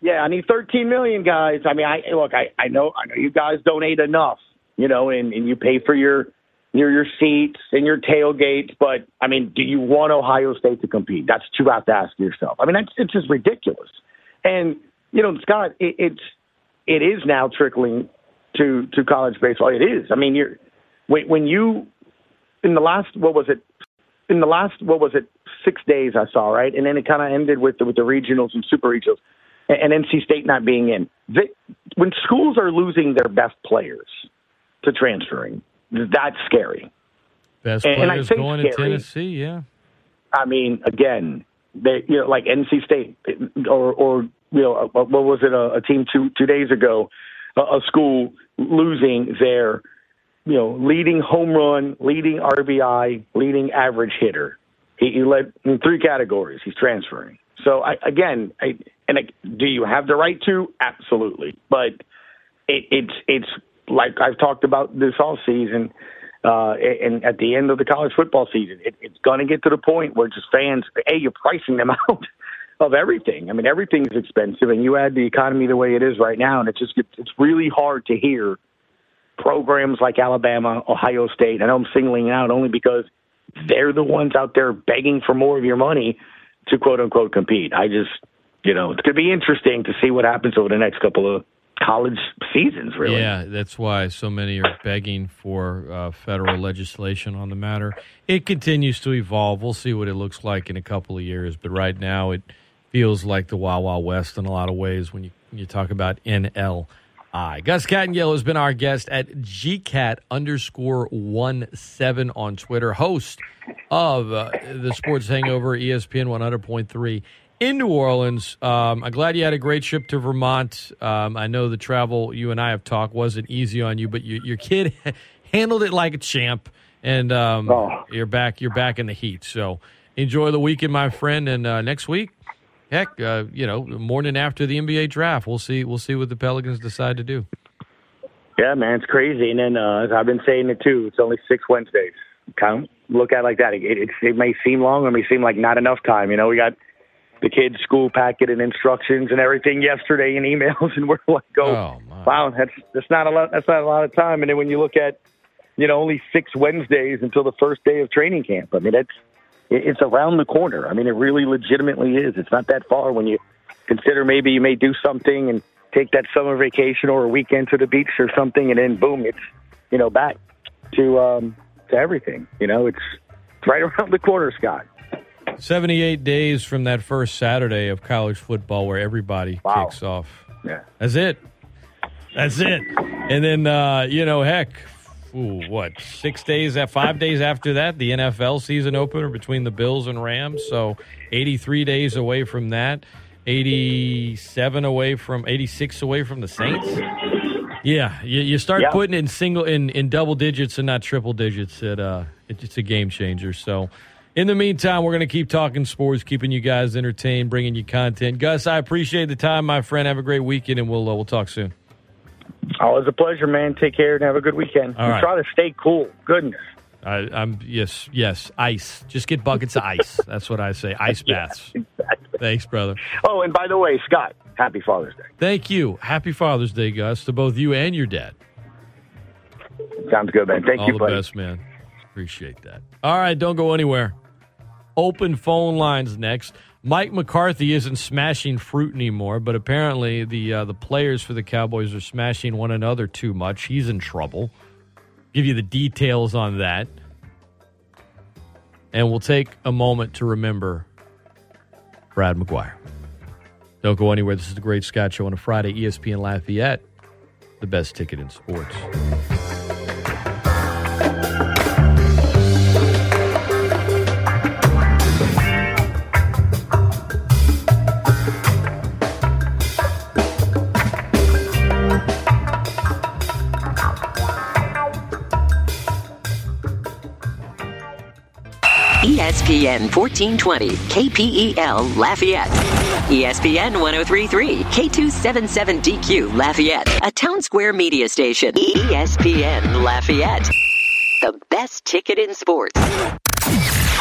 yeah, I need 13 million guys. I mean, I look, I, I know, I know you guys donate enough, you know, and, and you pay for your your your seats and your tailgates, but I mean, do you want Ohio State to compete? That's what you have to ask yourself. I mean, that's it's just ridiculous. And you know, Scott, it, it's it is now trickling to to college baseball. It is. I mean, you're when when you in the last what was it in the last what was it six days I saw right, and then it kind of ended with the, with the regionals and super regionals, and, and NC State not being in. The, when schools are losing their best players to transferring, that's scary. Best And- and I players think going to. Tennessee. Yeah. I mean, again, they you know like NC State or or you know uh, what was it a, a team two two days ago, a, school losing their you know leading home run, leading RBI, leading average hitter. He, he led in three categories. He's transferring. So I, again, I, and I, do you have the right to? Absolutely, but it, it's it's like I've talked about this all season, uh, and at the end of the college football season, it, it's going to get to the point where just fans, a you're pricing them *laughs* out of everything. I mean, everything's expensive, and you add the economy the way it is right now, and it just it's really hard to hear programs like Alabama, Ohio State. I know I'm singling out only because they're the ones out there begging for more of your money to quote unquote compete. I just, you know, it's going to be interesting to see what happens over the next couple of college seasons, really. Yeah, that's why so many are begging for uh, federal legislation on the matter. It continues to evolve. We'll see what it looks like in a couple of years, but right now it feels like the Wild Wild West in a lot of ways when you when you talk about NLI. Gus Kattengell has been our guest at GCAT underscore one seven on Twitter, host of uh, the Sports Hangover, ESPN one hundred point three in New Orleans. Um, I'm glad you had a great trip to Vermont. Um, I know the travel you and I have talked wasn't easy on you, but you, your kid *laughs* handled it like a champ, and um, Oh. you're back. You're back in the heat. So enjoy the weekend, my friend. And uh, next week, heck, uh, you know, morning after the NBA draft, we'll see. We'll see what the Pelicans decide to do. Yeah, man, it's crazy. And then, uh, as I've been saying it too, it's only six Wednesdays. Kind of look at it like that. It, it, it may seem long, or it may seem like not enough time. You know, we got the kids' school packet and instructions and everything yesterday and emails, *laughs* and we're like, oh, Oh, my. wow, that's that's not a lot. That's not a lot of time. And then when you look at, you know, only six Wednesdays until the first day of training camp. I mean, it's it, it's around the corner. I mean, it really legitimately is. It's not that far when you consider maybe you may do something and take that summer vacation or a weekend to the beach or something, and then boom, it's you know back to um, to everything. You know, it's it's right *laughs* around the corner, Scott. 78 days from that first Saturday of college football where everybody Wow. kicks off. Yeah. That's it. That's it. And then, uh, you know, heck, ooh, what, six days, uh, five days after that, the NFL season opener between the Bills and Rams. So 83 days away from that, 87 away from, 86 away from the Saints. Yeah, you, you start Yeah. putting in single in, in double digits and not triple digits. It uh, it, it's a game changer. So, in the meantime, we're going to keep talking sports, keeping you guys entertained, bringing you content. Gus, I appreciate the time, my friend. Have a great weekend, and we'll uh, we'll talk soon. Always a pleasure, man. Take care and have a good weekend. All right. Try to stay cool. Goodness. I, I'm yes, yes, ice. Just get buckets of ice. *laughs* That's what I say. Ice baths. Exactly. Thanks, brother. Oh, and by the way, Scott, happy Father's Day. Thank you. Happy Father's Day, Gus, to both you and your dad. Sounds good, man. Thank All you, the buddy. best, man. Appreciate that. All right, don't go anywhere. Open phone lines next. Mike McCarthy isn't smashing fruit anymore, but apparently the uh, the players for the Cowboys are smashing one another too much. He's in trouble. Give you the details on that, and we'll take a moment to remember Brad McGuire. Don't go anywhere. This is the Great Scott Show on a Friday. ESPN Lafayette, the best ticket in sports. ESPN 1420, KPEL Lafayette. ESPN 1033, K277DQ Lafayette, a town square media station. ESPN Lafayette, the best ticket in sports.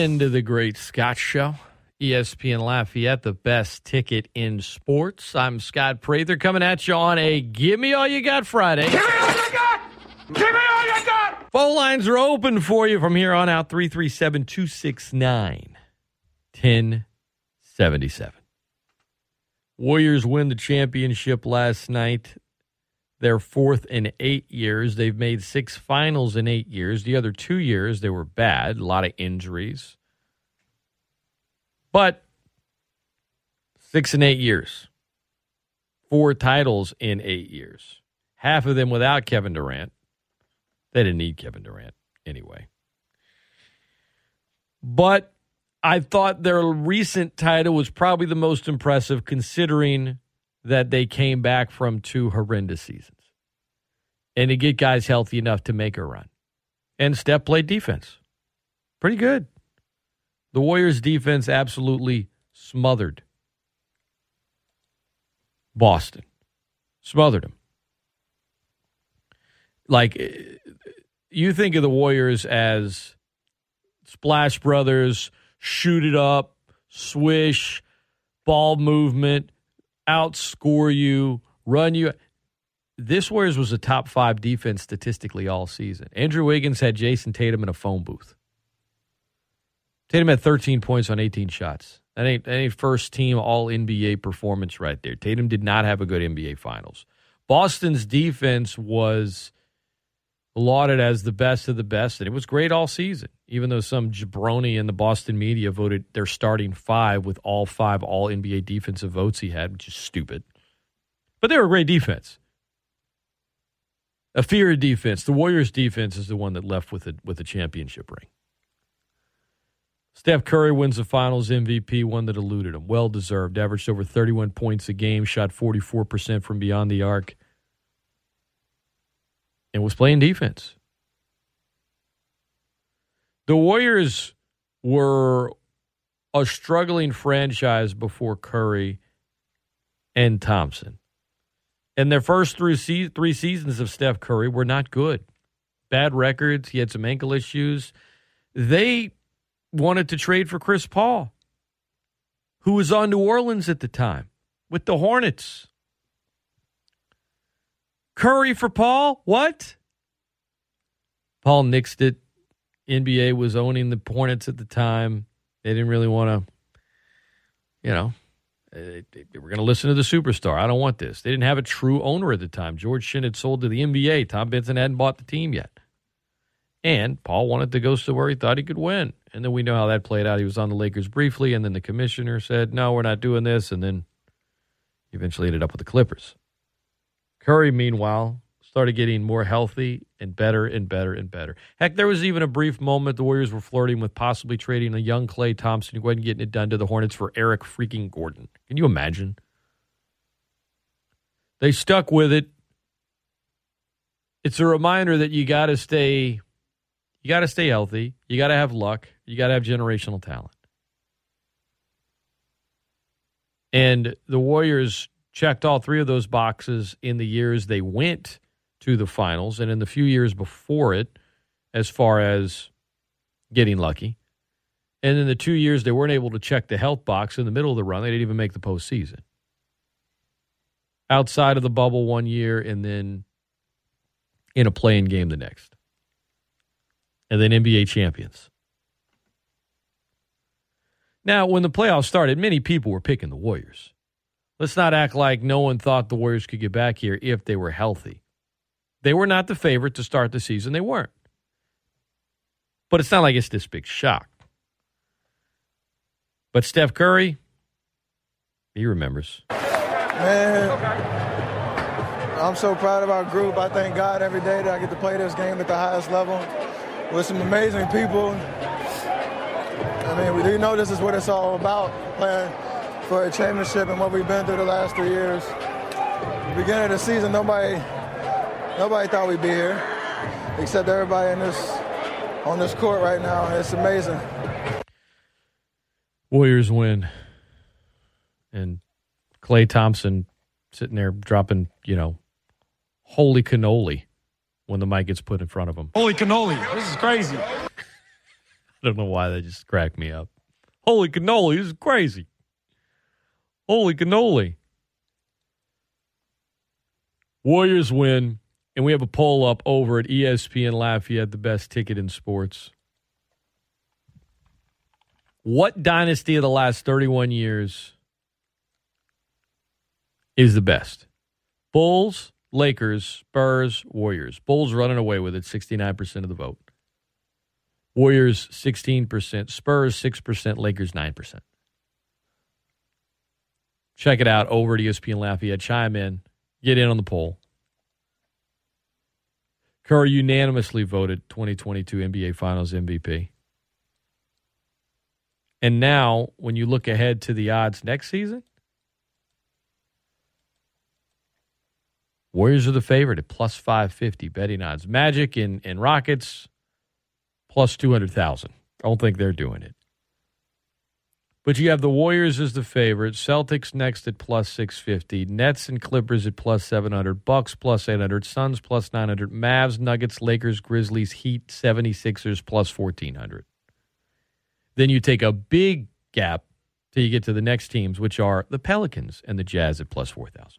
Into the Great Scott Show. ESPN Lafayette, the best ticket in sports. I'm Scott Prather coming at you on a Give Me All You Got Friday. Give me all you got! Give me all you got! Phone lines are open for you from here on out 337 269 1077. Warriors win the championship last night. Their fourth in eight years. They've made six finals in eight years. The other two years, they were bad, a lot of injuries. But six and eight years, four titles in eight years, half of them without Kevin Durant. They didn't need Kevin Durant anyway. But I thought their recent title was probably the most impressive considering that they came back from two horrendous seasons and to get guys healthy enough to make a run. And Steph played defense. Pretty good. The Warriors' defense absolutely smothered Boston. Smothered them. Like, eh, you think of the Warriors as Splash Brothers, shoot it up, swish, ball movement, outscore you, run you. This Warriors was a top five defense statistically all season. Andrew Wiggins had Jayson Tatum in a phone booth. Tatum had 13 points on 18 shots. That ain't, ain't first team all NBA performance right there. Tatum did not have a good NBA finals. Boston's defense was lauded as the best of the best, and it was great all season, even though some jabroni in the Boston media voted their starting five with all five all NBA defensive votes he had, which is stupid. But they were a great defense. A fear of defense. The Warriors' defense is the one that left with a, with a championship ring. Steph Curry wins the finals MVP, one that eluded him. Well deserved. Averaged over 31 points a game, shot 44% from beyond the arc, and was playing defense. The Warriors were a struggling franchise before Curry and Thompson. And their first three, se- three seasons of Steph Curry were not good. Bad records. He had some ankle issues. They wanted to trade for Chris Paul, who was on New Orleans at the time with the Hornets. Curry for Paul? What? Paul nixed it. NBA was owning the Hornets at the time. They didn't really want to, you know, they, they were going to listen to the superstar. I don't want this. They didn't have a true owner at the time. George Shinn had sold to the NBA. Tom Benson hadn't bought the team yet. And Paul wanted to go to somewhere he thought he could win. And then we know how that played out. He was on the Lakers briefly, and then the commissioner said, no, we're not doing this. And then he eventually ended up with the Clippers. Curry, meanwhile, started getting more healthy and better and better and better. Heck, there was even a brief moment the Warriors were flirting with possibly trading a young Klay Thompson who wasn't getting it done to the Hornets for Eric freaking Gordon. Can you imagine? They stuck with it. It's a reminder that you got to stay you got to stay healthy. You got to have luck. You got to have generational talent. And the Warriors checked all three of those boxes in the years they went to the finals and in the few years before it, as far as getting lucky. And in the two years they weren't able to check the health box in the middle of the run, they didn't even make the postseason. Outside of the bubble one year and then in a play-in game the next. And then NBA champions. Now, when the playoffs started, many people were picking the Warriors. Let's not act like no one thought the Warriors could get back here if they were healthy. They were not the favorite to start the season. They weren't. But it's not like it's this big shock. But Steph Curry, he remembers. Man, I'm so proud of our group. I thank God every day that I get to play this game at the highest level with some amazing people. I mean, we do know this is what it's all about, playing for a championship and what we've been through the last three years. The beginning of the season, nobody, nobody thought we'd be here, except everybody in this, on this court right now. It's amazing. Warriors win. And Klay Thompson sitting there dropping, you know, holy cannoli when the mic gets put in front of him. Holy cannoli. This is crazy. *laughs* I don't know why that just cracked me up. Holy cannoli, this is crazy. Holy cannoli. Warriors win, and we have a poll up over at ESPN Lafayette, the best ticket in sports. What dynasty of the last 31 years is the best? Bulls, Lakers, Spurs, Warriors. Bulls running away with it, 69% of the vote. Warriors 16%, Spurs 6%, Lakers 9%. Check it out over at ESPN Lafayette. Chime in, get in on the poll. Curry unanimously voted 2022 NBA Finals MVP. And now, when you look ahead to the odds next season, Warriors are the favorite at plus 550 betting odds. Magic and, and Rockets plus 200,000. I don't think they're doing it. But you have the Warriors as the favorite, Celtics next at plus 650, Nets and Clippers at plus 700, Bucks plus 800, Suns plus 900, Mavs, Nuggets, Lakers, Grizzlies, Heat, 76ers plus 1400. Then you take a big gap till you get to the next teams, which are the Pelicans and the Jazz at plus 4,000.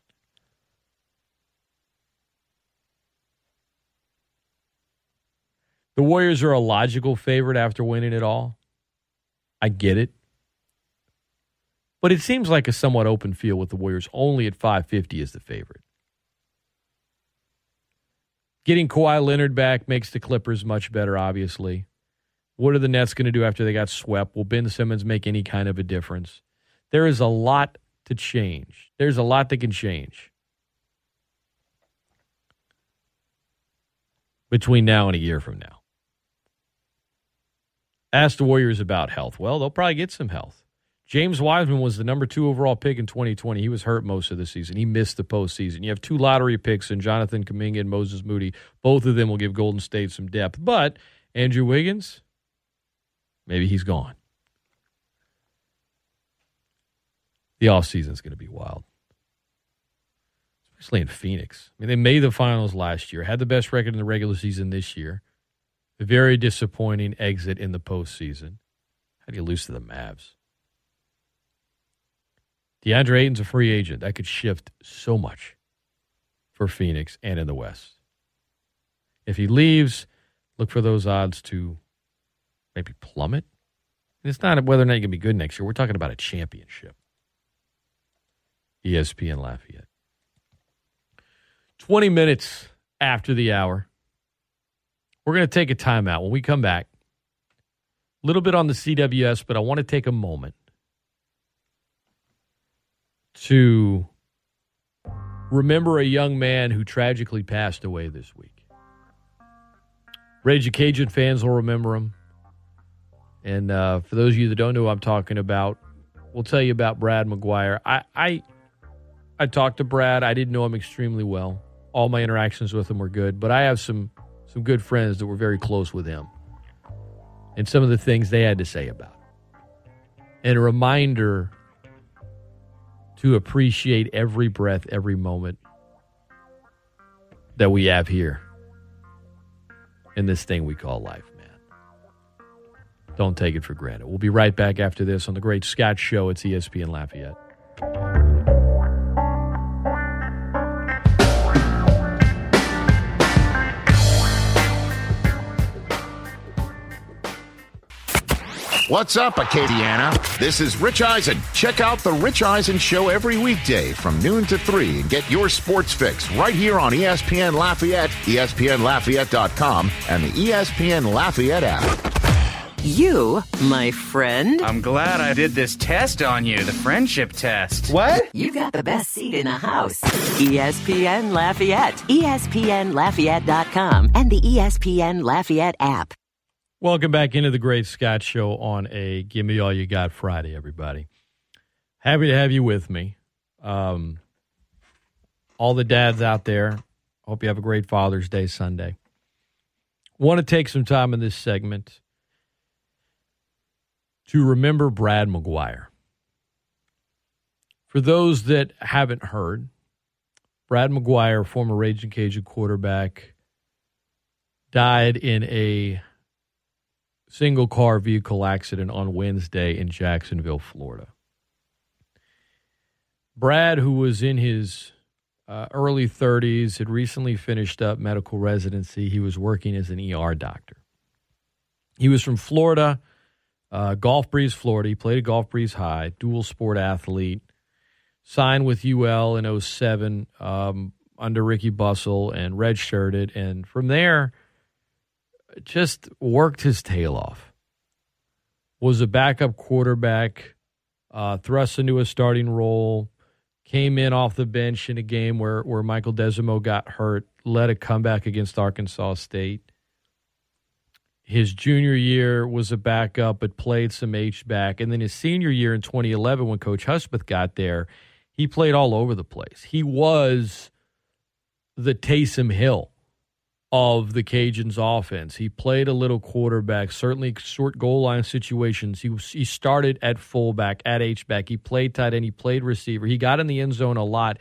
The Warriors are a logical favorite after winning it all. I get it. But it seems like a somewhat open field with the Warriors only at 550 as the favorite. Getting Kawhi Leonard back makes the Clippers much better, obviously. What are the Nets going to do after they got swept? Will Ben Simmons make any kind of a difference? There is a lot to change. There's a lot that can change between now and a year from now. Ask the Warriors about health. Well, they'll probably get some health. James Wiseman was the number two overall pick in 2020. He was hurt most of the season. He missed the postseason. You have two lottery picks in Jonathan Kuminga and Moses Moody. Both of them will give Golden State some depth. But Andrew Wiggins, maybe he's gone. The offseason is going to be wild, especially in Phoenix. I mean, they made the finals last year, had the best record in the regular season this year. A very disappointing exit in the postseason. How do you lose to the Mavs? DeAndre Ayton's a free agent. That could shift so much for Phoenix and in the West. If he leaves, look for those odds to maybe plummet. And it's not whether or not going to be good next year. We're talking about a championship. ESPN Lafayette. 20 minutes after the hour. We're going to take a timeout. When we come back, a little bit on the CWS, but I want to take a moment to remember a young man who tragically passed away this week. Raging Cajun fans will remember him. And uh, for those of you that don't know who I'm talking about, we'll tell you about Brad McGuire. I, I, I talked to Brad. I didn't know him extremely well. All my interactions with him were good, but I have some some good friends that were very close with him, and some of the things they had to say about him. And a reminder to appreciate every breath, every moment that we have here in this thing we call life, man. Don't take it for granted. We'll be right back after this on the Great Scott Show. It's ESPN Lafayette. What's up, Acadiana? This is Rich Eisen. Check out The Rich Eisen Show every weekday from noon to 3 and get your sports fix right here on ESPN Lafayette, ESPNLafayette.com, and the ESPN Lafayette app. You, my friend. I'm glad I did this test on you, the friendship test. What? You got the best seat in the house. ESPN Lafayette, ESPNLafayette.com, and the ESPN Lafayette app. Welcome back into the Great Scott Show on a Give Me All You Got Friday, everybody. Happy to have you with me. Um, all the dads out there, hope you have a great Father's Day Sunday. Want to take some time in this segment to remember Brad McGuire. For those that haven't heard, Brad McGuire, former Raging Cajun quarterback, died in a single car vehicle accident on Wednesday in Jacksonville, Florida. Brad, who was in his uh, early 30s, had recently finished up medical residency. He was working as an ER doctor. He was from Florida, uh, Gulf Breeze, Florida. He played at Gulf Breeze High, dual sport athlete, signed with UL in 07 um, under Rickey Bustle and redshirted. And from there, just worked his tail off. Was a backup quarterback, uh, thrust into a starting role, came in off the bench in a game where, where Michael Desormeaux got hurt, led a comeback against Arkansas State. His junior year was a backup, but played some H back. And then his senior year in 2011, when Coach Hudspeth got there, he played all over the place. He was the Taysom Hill of the Cajuns offense. He played a little quarterback, certainly short goal line situations. He he started at fullback, at H back. He played tight end, he played receiver. He got in the end zone a lot.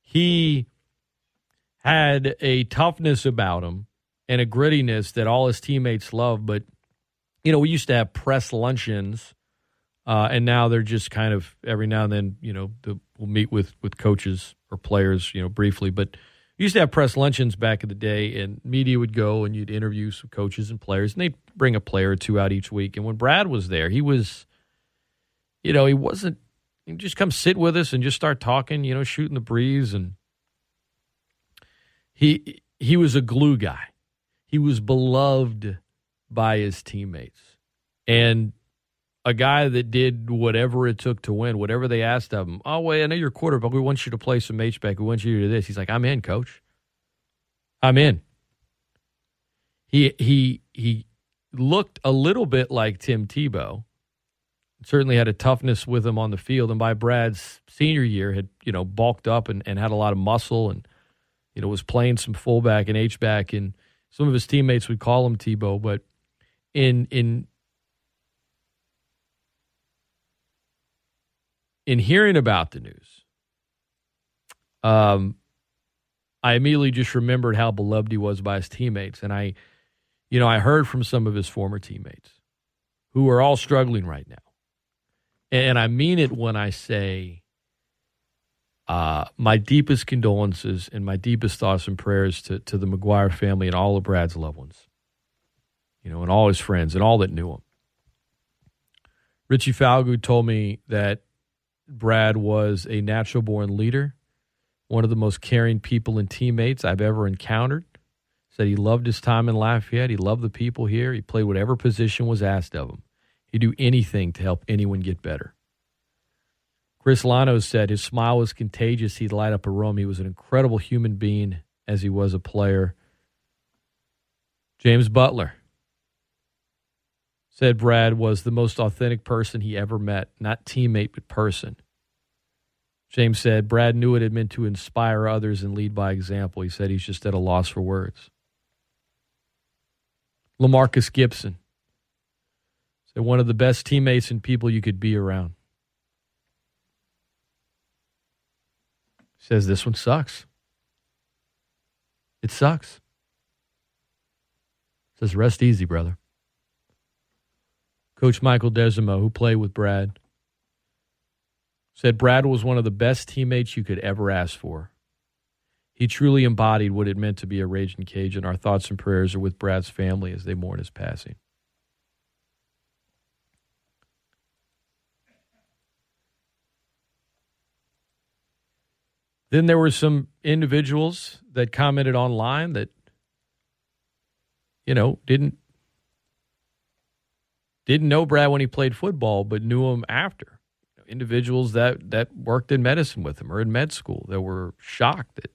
He had a toughness about him and a grittiness that all his teammates love, but you know, we used to have press luncheons uh, and now they're just kind of every now and then, you know, the, we'll meet with with coaches or players, you know, briefly, but used to have press luncheons back in the day, and media would go and you'd interview some coaches and players, and they'd bring a player or two out each week. And when Brad was there, he was, you know, he wasn't. He just come sit with us and just start talking, you know, shooting the breeze, and he he was a glue guy. He was beloved by his teammates, and a guy that did whatever it took to win, whatever they asked of him. Oh, wait, I know you're quarterback. We want you to play some H-back. We want you to do this. He's like, I'm in, coach. I'm in. He he he looked a little bit like Tim Tebow. Certainly had a toughness with him on the field, and by Brad's senior year had you know bulked up and, and had a lot of muscle, and you know was playing some fullback and H back, and some of his teammates would call him Tebow, but in in in hearing about the news, um, I immediately just remembered how beloved he was by his teammates, and I, you know, I heard from some of his former teammates who are all struggling right now, and I mean it when I say, uh, my deepest condolences and my deepest thoughts and prayers to to the McGuire family and all of Brad's loved ones, you know, and all his friends and all that knew him. Richie Falgood told me that Brad was a natural born leader, one of the most caring people and teammates I've ever encountered. Said he loved his time in Lafayette. He loved the people here. He played whatever position was asked of him. He'd do anything to help anyone get better. Chris Lano said his smile was contagious. He'd light up a room. He was an incredible human being as he was a player. James Butler said Brad was the most authentic person he ever met, not teammate, but person. James said Brad knew it meant to inspire others and lead by example. He said he's just at a loss for words. Lamarcus Gibson said one of the best teammates and people you could be around. Says this one sucks. It sucks. Says rest easy, brother. Coach Michael Desormeaux, who played with Brad, said Brad was one of the best teammates you could ever ask for. He truly embodied what it meant to be a Raging Cajun. Our thoughts and prayers are with Brad's family as they mourn his passing. Then there were some individuals that commented online that, you know, didn't didn't know Brad when he played football, but knew him after. Individuals that that worked in medicine with him or in med school that were shocked that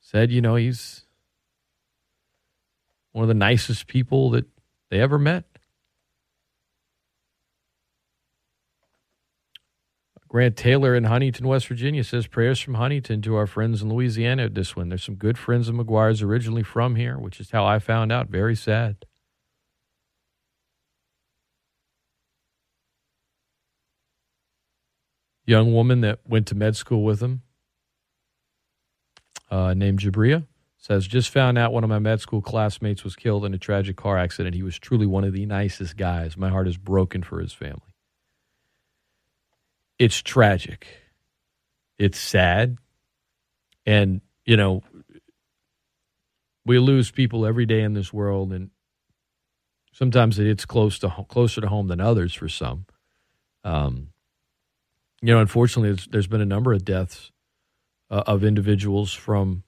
said, you know, he's one of the nicest people that they ever met. Grant Taylor in Huntington, West Virginia says prayers from Huntington to our friends in Louisiana at this one. There's some good friends of McGuire's originally from here, which is how I found out. Very sad. Young woman that went to med school with him, uh, named Jabria, says just found out one of my med school classmates was killed in a tragic car accident. He was truly one of the nicest guys. My heart is broken for his family it's tragic. It's sad. And, you know, we lose people every day in this world and sometimes it's close to closer to home than others for some. Um, you know, unfortunately, there's been a number of deaths uh, of individuals from,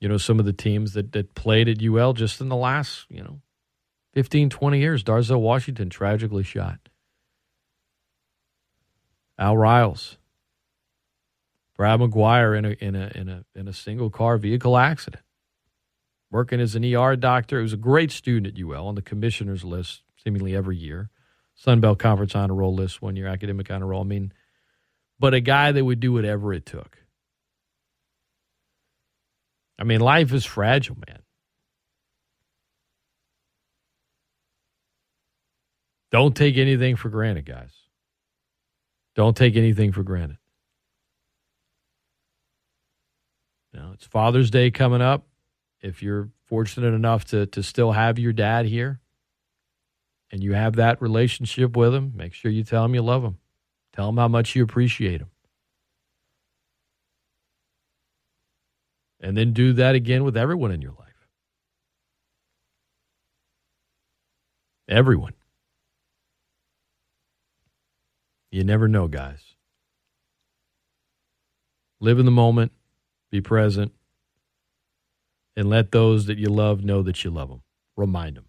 you know, some of the teams that, that played at UL just in the last, you know, 15, 20 years. Darzel Washington tragically shot. Al Riles, Brad McGuire in a in a in a in a single car vehicle accident. Working as an ER doctor, he was a great student at UL on the commissioner's list seemingly every year. Sun Belt Conference honor roll list one year, academic honor roll. I mean, but a guy that would do whatever it took. I mean, life is fragile, man. Don't take anything for granted, guys. Don't take anything for granted. Now, it's Father's Day coming up. If you're fortunate enough to, to still have your dad here and you have that relationship with them, make sure you tell them you love them. Tell them how much you appreciate them. And then do that again with everyone in your life. Everyone. You never know, guys. Live in the moment, be present, and let those that you love know that you love them. Remind them.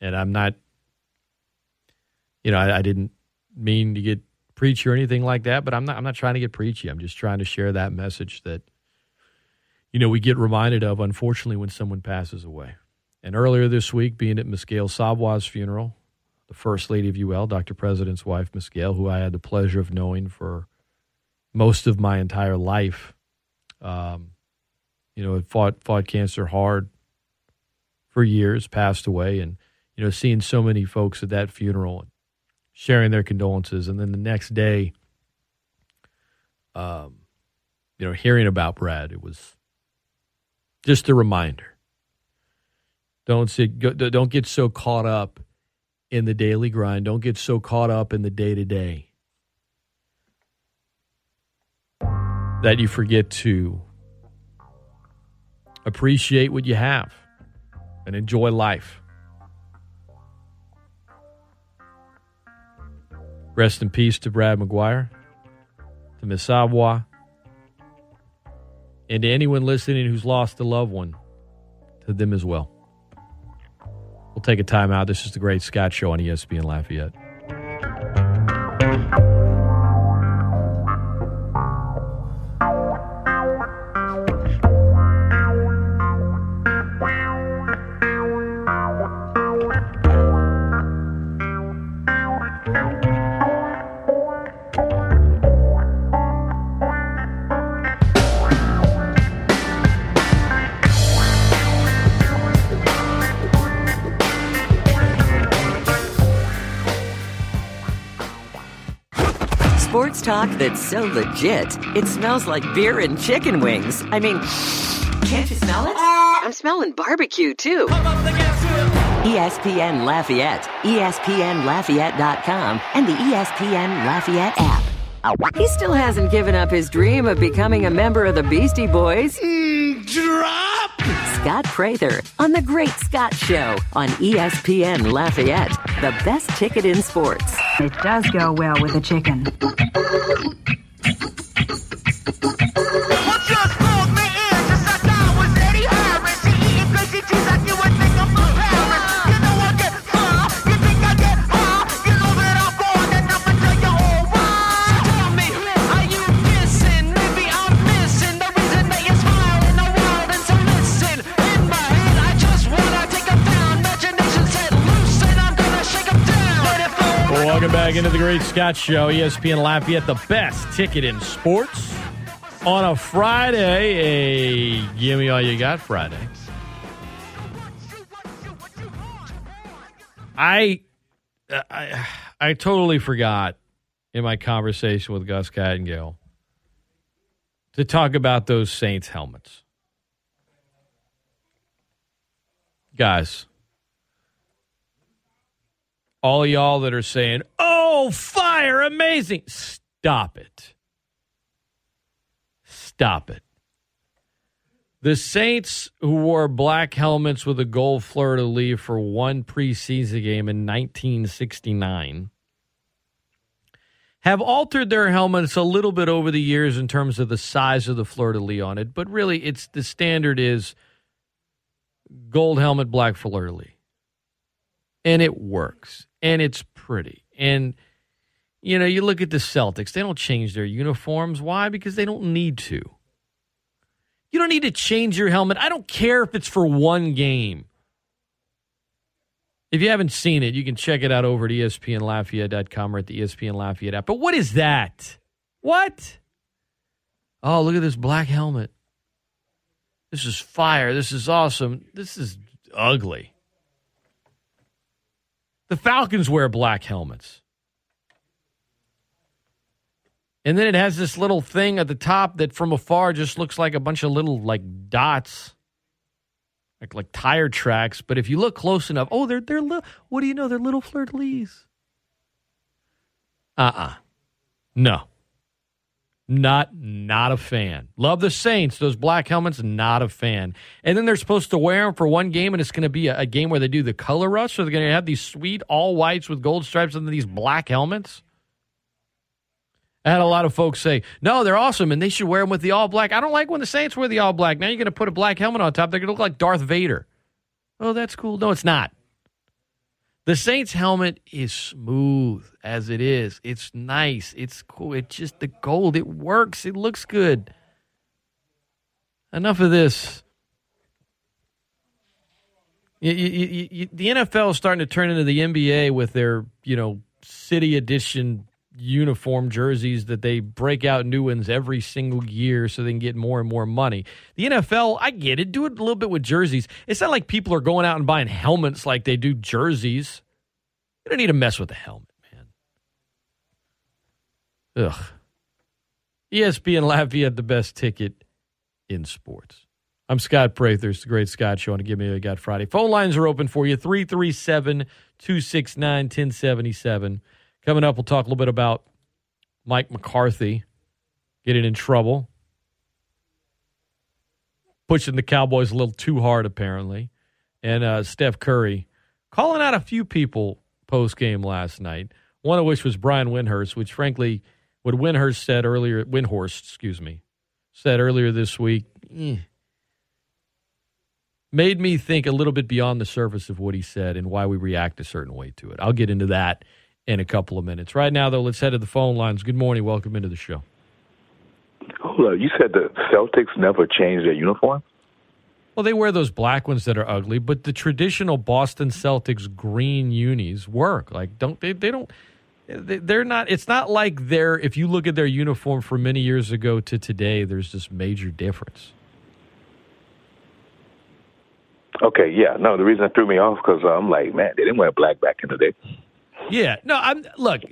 And I'm not, you know, I, I didn't mean to get preachy or anything like that, but I'm not. I'm not trying to get preachy. I'm just trying to share that message that, you know, we get reminded of, unfortunately, when someone passes away. And earlier this week, being at Gail Savoie's funeral, the First Lady of UL, Dr. President's wife, Miss Gail, who I had the pleasure of knowing for most of my entire life. Um, you know, had fought fought cancer hard for years, passed away, and you know, seeing so many folks at that funeral and sharing their condolences, and then the next day, um, you know, hearing about Brad, it was just a reminder. Don't see, don't get so caught up in the daily grind. Don't get so caught up in the day to day that you forget to appreciate what you have and enjoy life. Rest in peace to Brad McGuire, to Miss and to anyone listening who's lost a loved one, to them as well. We'll take a time out. This is the Great Scott Show on ESPN Lafayette. Talk that's so legit, it smells like beer and chicken wings. I mean, can't you smell it? I'm smelling barbecue too. ESPN Lafayette, ESPNLafayette.com, and the ESPN Lafayette app. He still hasn't given up his dream of becoming a member of the Beastie Boys. Mm, drop! Scott Prather on The Great Scott Show on ESPN Lafayette, the best ticket in sports. It does go well with the chicken. Back into the Great Scott Show, ESPN Lafayette, the best ticket in sports on a Friday. A give me all you got Friday. I, uh, I, I totally forgot in my conversation with Gus Kattengell to talk about those Saints helmets, guys all y'all that are saying, oh, fire, amazing. Stop it. Stop it. The Saints, who wore black helmets with a gold fleur de lis for one preseason game in 1969, have altered their helmets a little bit over the years in terms of the size of the fleur de lis on it, but really it's the standard is gold helmet, black fleur de lis. And it works and it's pretty. And you know, you look at the Celtics, they don't change their uniforms. Why? Because they don't need to. You don't need to change your helmet. I don't care if it's for one game. If you haven't seen it, you can check it out over at ESPNLafayette.com or at the ESPN Lafayette app. But what is that? What? Oh, look at this black helmet. This is fire. This is awesome. This is ugly. The Falcons wear black helmets. And then it has this little thing at the top that from afar just looks like a bunch of little like dots. Like like tire tracks, but if you look close enough, oh, they're they're little. What do you know? They're little fleur de lis. Uh-uh. No. Not not a fan. Love the Saints. Those black helmets, not a fan. And then they're supposed to wear them for one game, and it's going to be a, a game where they do the color rush. So they're going to have these sweet all whites with gold stripes and then these black helmets. I had a lot of folks say, no, they're awesome, and they should wear them with the all black. I don't like when the Saints wear the all black. Now you're going to put a black helmet on top. They're going to look like Darth Vader. Oh, that's cool. No, it's not. The Saints helmet is smooth as it is. It's nice. It's cool. It's just the gold. It works. It looks good. Enough of this. You, you, you, the NFL is starting to turn into the NBA with their, you know, city edition uniform jerseys that they break out new ones every single year so they can get more and more money. The NFL, I get it. Do it a little bit with jerseys. It's not like people are going out and buying helmets like they do jerseys. You don't need to mess with the helmet, man. Ugh. ESPN Lafayette, the best ticket in sports. I'm Scott Prather. It's the Great Scott Show on Give Me a Got Friday. Phone lines are open for you 337 269 1077. Coming up, we'll talk a little bit about Mike McCarthy getting in trouble, pushing the Cowboys a little too hard, apparently, and uh, Steph Curry calling out a few people post game last night. One of which was Brian Windhorst, which frankly, what Windhorst said earlier, Windhorst, excuse me, said earlier this week, eh, made me think a little bit beyond the surface of what he said and why we react a certain way to it. I'll get into that in a couple of minutes. Right now, though, let's head to the phone lines. Good morning. Welcome into the show. Hold up. You said the Celtics never changed their uniform? Well, they wear those black ones that are ugly, but the traditional Boston Celtics green unis work. Like, don't they? They don't. They're not. It's not like they're. If you look at their uniform from many years ago to today, there's this major difference. Okay, yeah. No, the reason it threw me off because I'm like, man, they didn't wear black back in the day. Yeah. No, I'm look,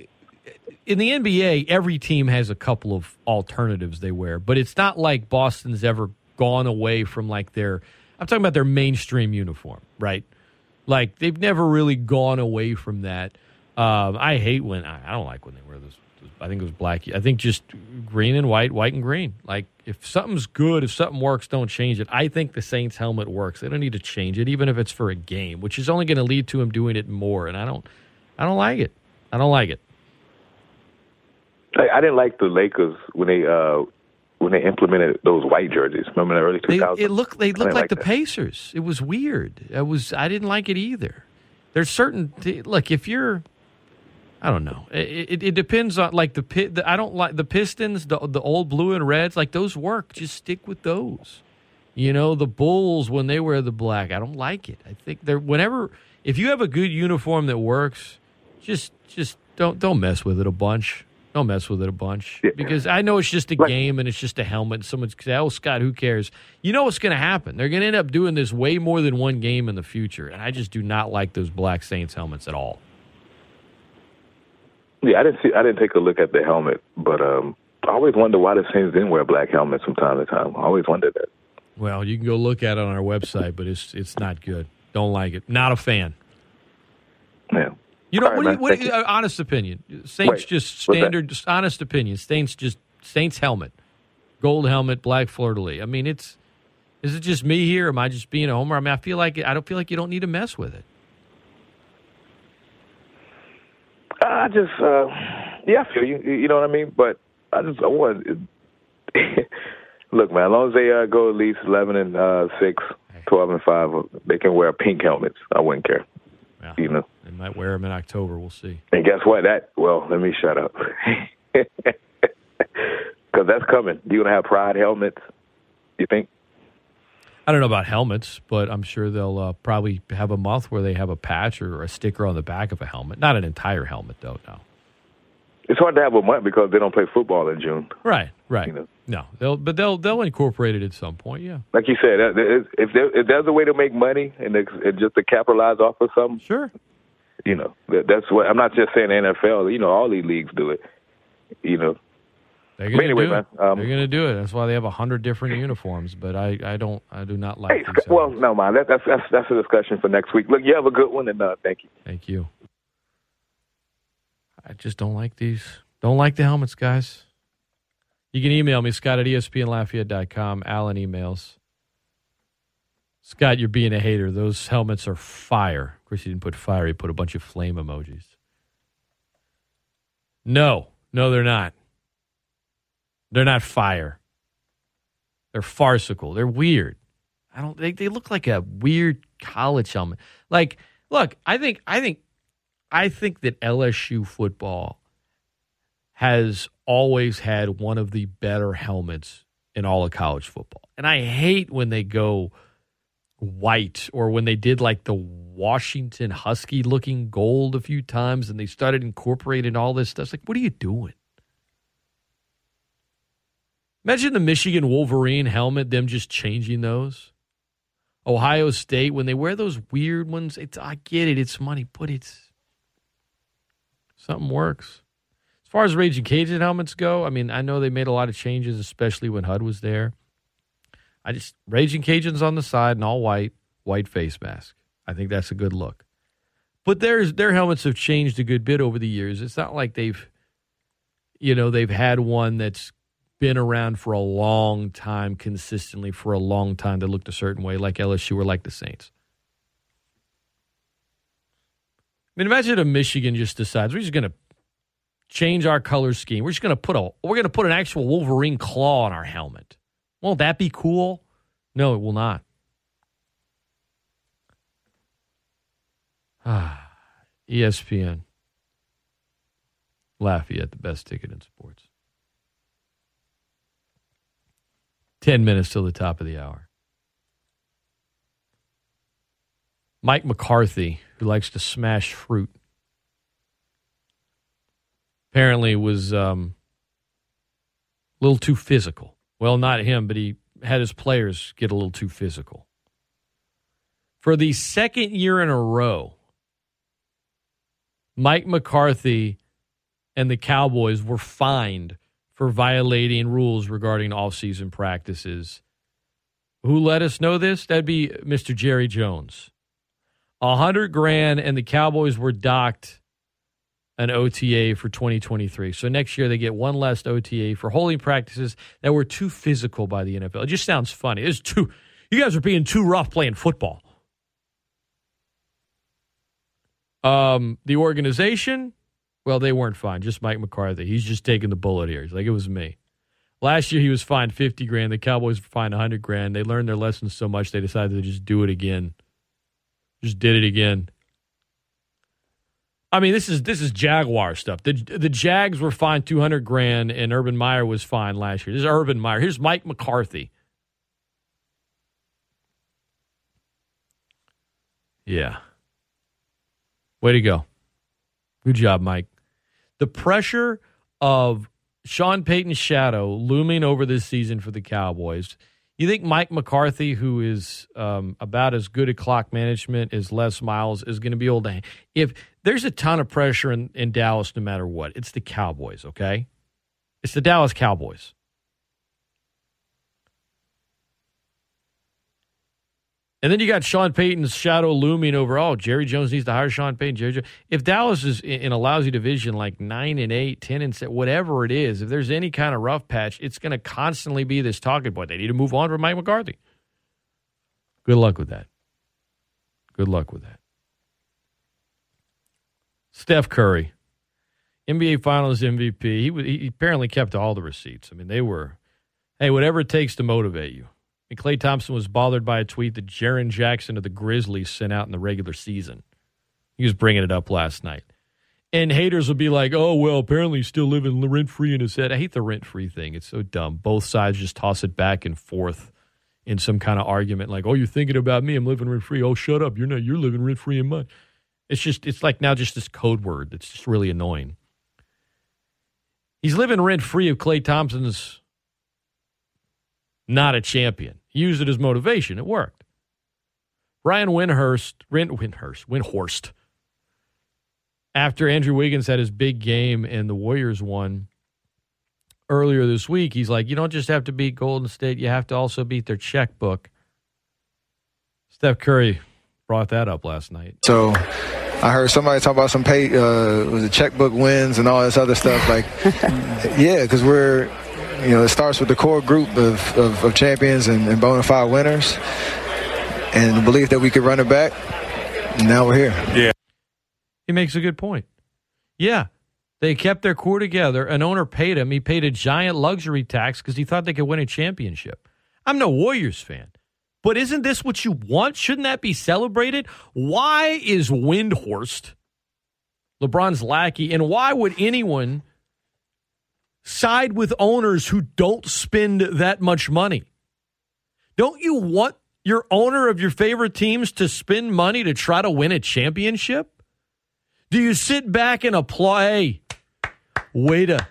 in the NBA, every team has a couple of alternatives they wear, but it's not like Boston's ever gone away from like their I'm talking about their mainstream uniform, right? Like they've never really gone away from that. Um, I hate when I, don't like when they wear those. I think it was black. I think just green and white, white and green. Like if something's good, if something works, don't change it. I think the Saints helmet works. They don't need to change it, even if it's for a game, which is only going to lead to him doing it more. And I don't, I don't like it. I don't like it. I, I didn't like the Lakers when they uh, when they implemented those white jerseys. Remember in the early They, 2000s? it looked they looked didn't like, the that. Pacers. It was weird. It was I didn't like it either. There's certain look if you're I don't know. It, it, it depends on like the pit. The, I don't like the Pistons, the the old blue and reds. Like those work. Just stick with those. You know the Bulls when they wear the black. I don't like it. I think they're whenever if you have a good uniform that works, just just don't don't mess with it a bunch. Don't mess with it a bunch because I know it's just a game and it's just a helmet. Someone's say, "Oh, Scott, who cares?" You know what's going to happen? They're going to end up doing this way more than one game in the future, and I just do not like those Black Saints helmets at all. Yeah, I didn't see. I didn't take a look at the helmet, but um, I always wonder why the Saints didn't wear black helmets from time to time. I always wondered that. Well, you can go look at it on our website, but it's it's not good. Don't like it. Not a fan. Yeah. You know, right, what you, what you. uh, honest opinion. Saints Wait, just standard, just honest opinion. Saints just Saints helmet, gold helmet, black fleur de lis. I mean, it's is it just me here? Am I just being a homer? I mean, I feel like I don't feel like you don't need to mess with it. I just, uh, yeah, I feel you. You know what I mean? But I just, I want. *laughs* Look, man, as long as they uh, go at least eleven and uh, six, 12 and five, they can wear pink helmets. I wouldn't care. Yeah. You know. They might wear them in October. We'll see. And guess what? That well, let me shut up. *laughs* Because that's coming. Do you gonna have pride helmets? You think? I don't know about helmets, but I'm sure they'll uh, probably have a month where they have a patch or a sticker on the back of a helmet. Not an entire helmet, though. No. It's hard to have a month because they don't play football in June. Right. Right. You know. No. They'll, but they'll they'll incorporate it at some point. Yeah. Like you said, that- if there, if there's a way to make money and, and just to capitalize off of something, Sure. you know, that, that's what I'm not just saying the NFL. You know, all these leagues do it. You know, They're gonna anyway, do man, it. um, They're gonna do it. That's why they have a hundred different uniforms. But I, I don't I do not like hey, these. Well, no, man, that, that's that's that's a discussion for next week. Look, you have a good one, and uh, thank you. Thank you. I just don't like these. Don't like the helmets, guys. You can email me, Scott at ESPNLafayette.com. Alan emails. Scott, you're being a hater. Those helmets are fire. Of course, he didn't put fire. He put a bunch of flame emojis. No, no, they're not. They're not fire. They're farcical. They're weird. I don't. They, they look like a weird college helmet. Like, look, I think, I think, I think that LSU football has always had one of the better helmets in all of college football, and I hate when they go white or when they did like the Washington Husky looking gold a few times, and they started incorporating all this stuff. It's like, what are you doing? Imagine the Michigan Wolverine helmet, them just changing those. Ohio State, when they wear those weird ones, it's I get it, it's money, but it's something works. As far as Raging Cajun helmets go, I mean, I know they made a lot of changes, especially when HUD was there. I just Raging Cajuns on the side and all white, white face mask. I think that's a good look. But there's their helmets have changed a good bit over the years. It's not like they've you know, they've had one that's been around for a long time consistently for a long time that looked a certain way, like LSU or like the Saints. I mean, imagine if Michigan just decides we're just going to change our color scheme. We're just going to put a we're going to put an actual Wolverine claw on our helmet. Won't that be cool? No, it will not. Ah, ESPN. Lafayette, the best ticket in sports. 10 minutes till the top of the hour. Mike McCarthy, who likes to smash fruit, apparently was um, a little too physical. Well, not him, but he had his players get a little too physical. For the second year in a row, Mike McCarthy and the Cowboys were fined for violating rules regarding off-season practices. Who let us know this? That'd be Mr. Jerry Jones. A hundred grand, and the Cowboys were docked an OTA for 2023. So next year they get one less OTA for holding practices that were too physical by the NFL. It just sounds funny. It's too. You guys are being too rough playing football. Um, the organization, well, they weren't fine. Just Mike McCarthy. He's just taking the bullet here. He's like, it was me. Last year he was fined 50 grand. The Cowboys were fined 100 grand. They learned their lessons so much they decided to just do it again. Just did it again. I mean, this is this is Jaguar stuff. The the Jags were fined 200 grand and Urban Meyer was fined last year. This is Urban Meyer. Here's Mike McCarthy. Yeah. Way to go. Good job, Mike. The pressure of Sean Payton's shadow looming over this season for the Cowboys. You think Mike McCarthy, who is um, about as good at clock management as Les Miles, is going to be able to? If there's a ton of pressure in, in Dallas, no matter what, it's the Cowboys. Okay, it's the Dallas Cowboys. And then you got Sean Payton's shadow looming over. Oh, Jerry Jones needs to hire Sean Payton. Jerry Jones. If Dallas is in a lousy division like nine and eight, ten and seven, whatever it is, if there's any kind of rough patch, it's going to constantly be this talking point. They need to move on from Mike McCarthy. Good luck with that. Good luck with that. Steph Curry, NBA Finals MVP. He, he apparently kept all the receipts. I mean, they were, hey, whatever it takes to motivate you. And Klay Thompson was bothered by a tweet that Jaren Jackson of the Grizzlies sent out in the regular season. He was bringing it up last night. And haters will be like, oh, well, apparently he's still living rent free in his head. I hate the rent free thing. It's so dumb. Both sides just toss it back and forth in some kind of argument like, oh, you're thinking about me. I'm living rent free. Oh, shut up. You're not. You're living rent free in mine. It's just, it's like now just this code word that's just really annoying. He's living rent free of Klay Thompson's not a champion. He used it as motivation. It worked. Brian Windhurst, Windhurst, Windhorst, after Andrew Wiggins had his big game and the Warriors won earlier this week, he's like, you don't just have to beat Golden State, you have to also beat their checkbook. Steph Curry brought that up last night. So I heard somebody talk about some pay, uh, was it checkbook wins and all this other stuff. Like, *laughs* yeah, because we're you know, it starts with the core group of, of, of champions and, and bona fide winners, and the belief that we could run it back. And now we're here. Yeah. He makes a good point. Yeah. They kept their core together. An owner paid him. He paid a giant luxury tax because he thought they could win a championship. I'm no Warriors fan. But isn't this what you want? Shouldn't that be celebrated? Why is Windhorst LeBron's lackey? And why would anyone side with owners who don't spend that much money. Don't you want your owner of your favorite teams to spend money to try to win a championship? Do you sit back and applaud? Hey, way to,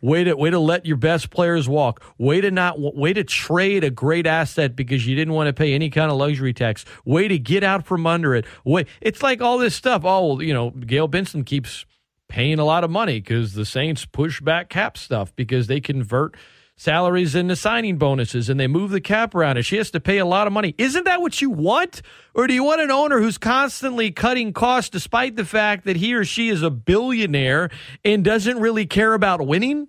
way to, way to let your best players walk. Way to not, way to trade a great asset because you didn't want to pay any kind of luxury tax. Way to get out from under it. Way, it's like all this stuff. Oh, you know, Gail Benson keeps paying a lot of money because the Saints push back cap stuff because they convert salaries and the signing bonuses and they move the cap around and she has to pay a lot of money. Isn't that what you want? Or do you want an owner who's constantly cutting costs despite the fact that he or she is a billionaire and doesn't really care about winning?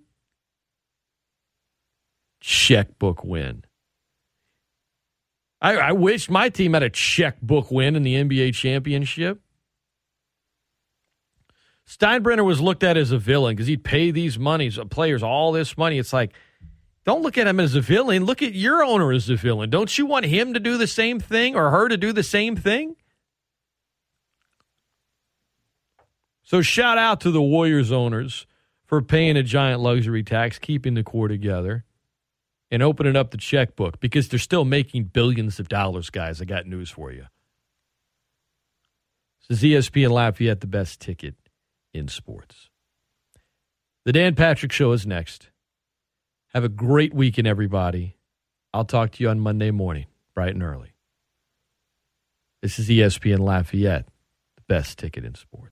Checkbook win. I, I wish my team had a checkbook win in the NBA championship. Steinbrenner was looked at as a villain because he'd pay these monies, uh, players all this money. It's like, don't look at him as a villain. Look at your owner as a villain. Don't you want him to do the same thing or her to do the same thing? So shout out to the Warriors owners for paying a giant luxury tax, keeping the core together, and opening up the checkbook because they're still making billions of dollars, guys. I got news for you. This is ESPN Lafayette, the best ticket in sports. The Dan Patrick Show is next. Have a great weekend, everybody. I'll talk to you on Monday morning, bright and early. This is ESPN Lafayette, the best ticket in sports.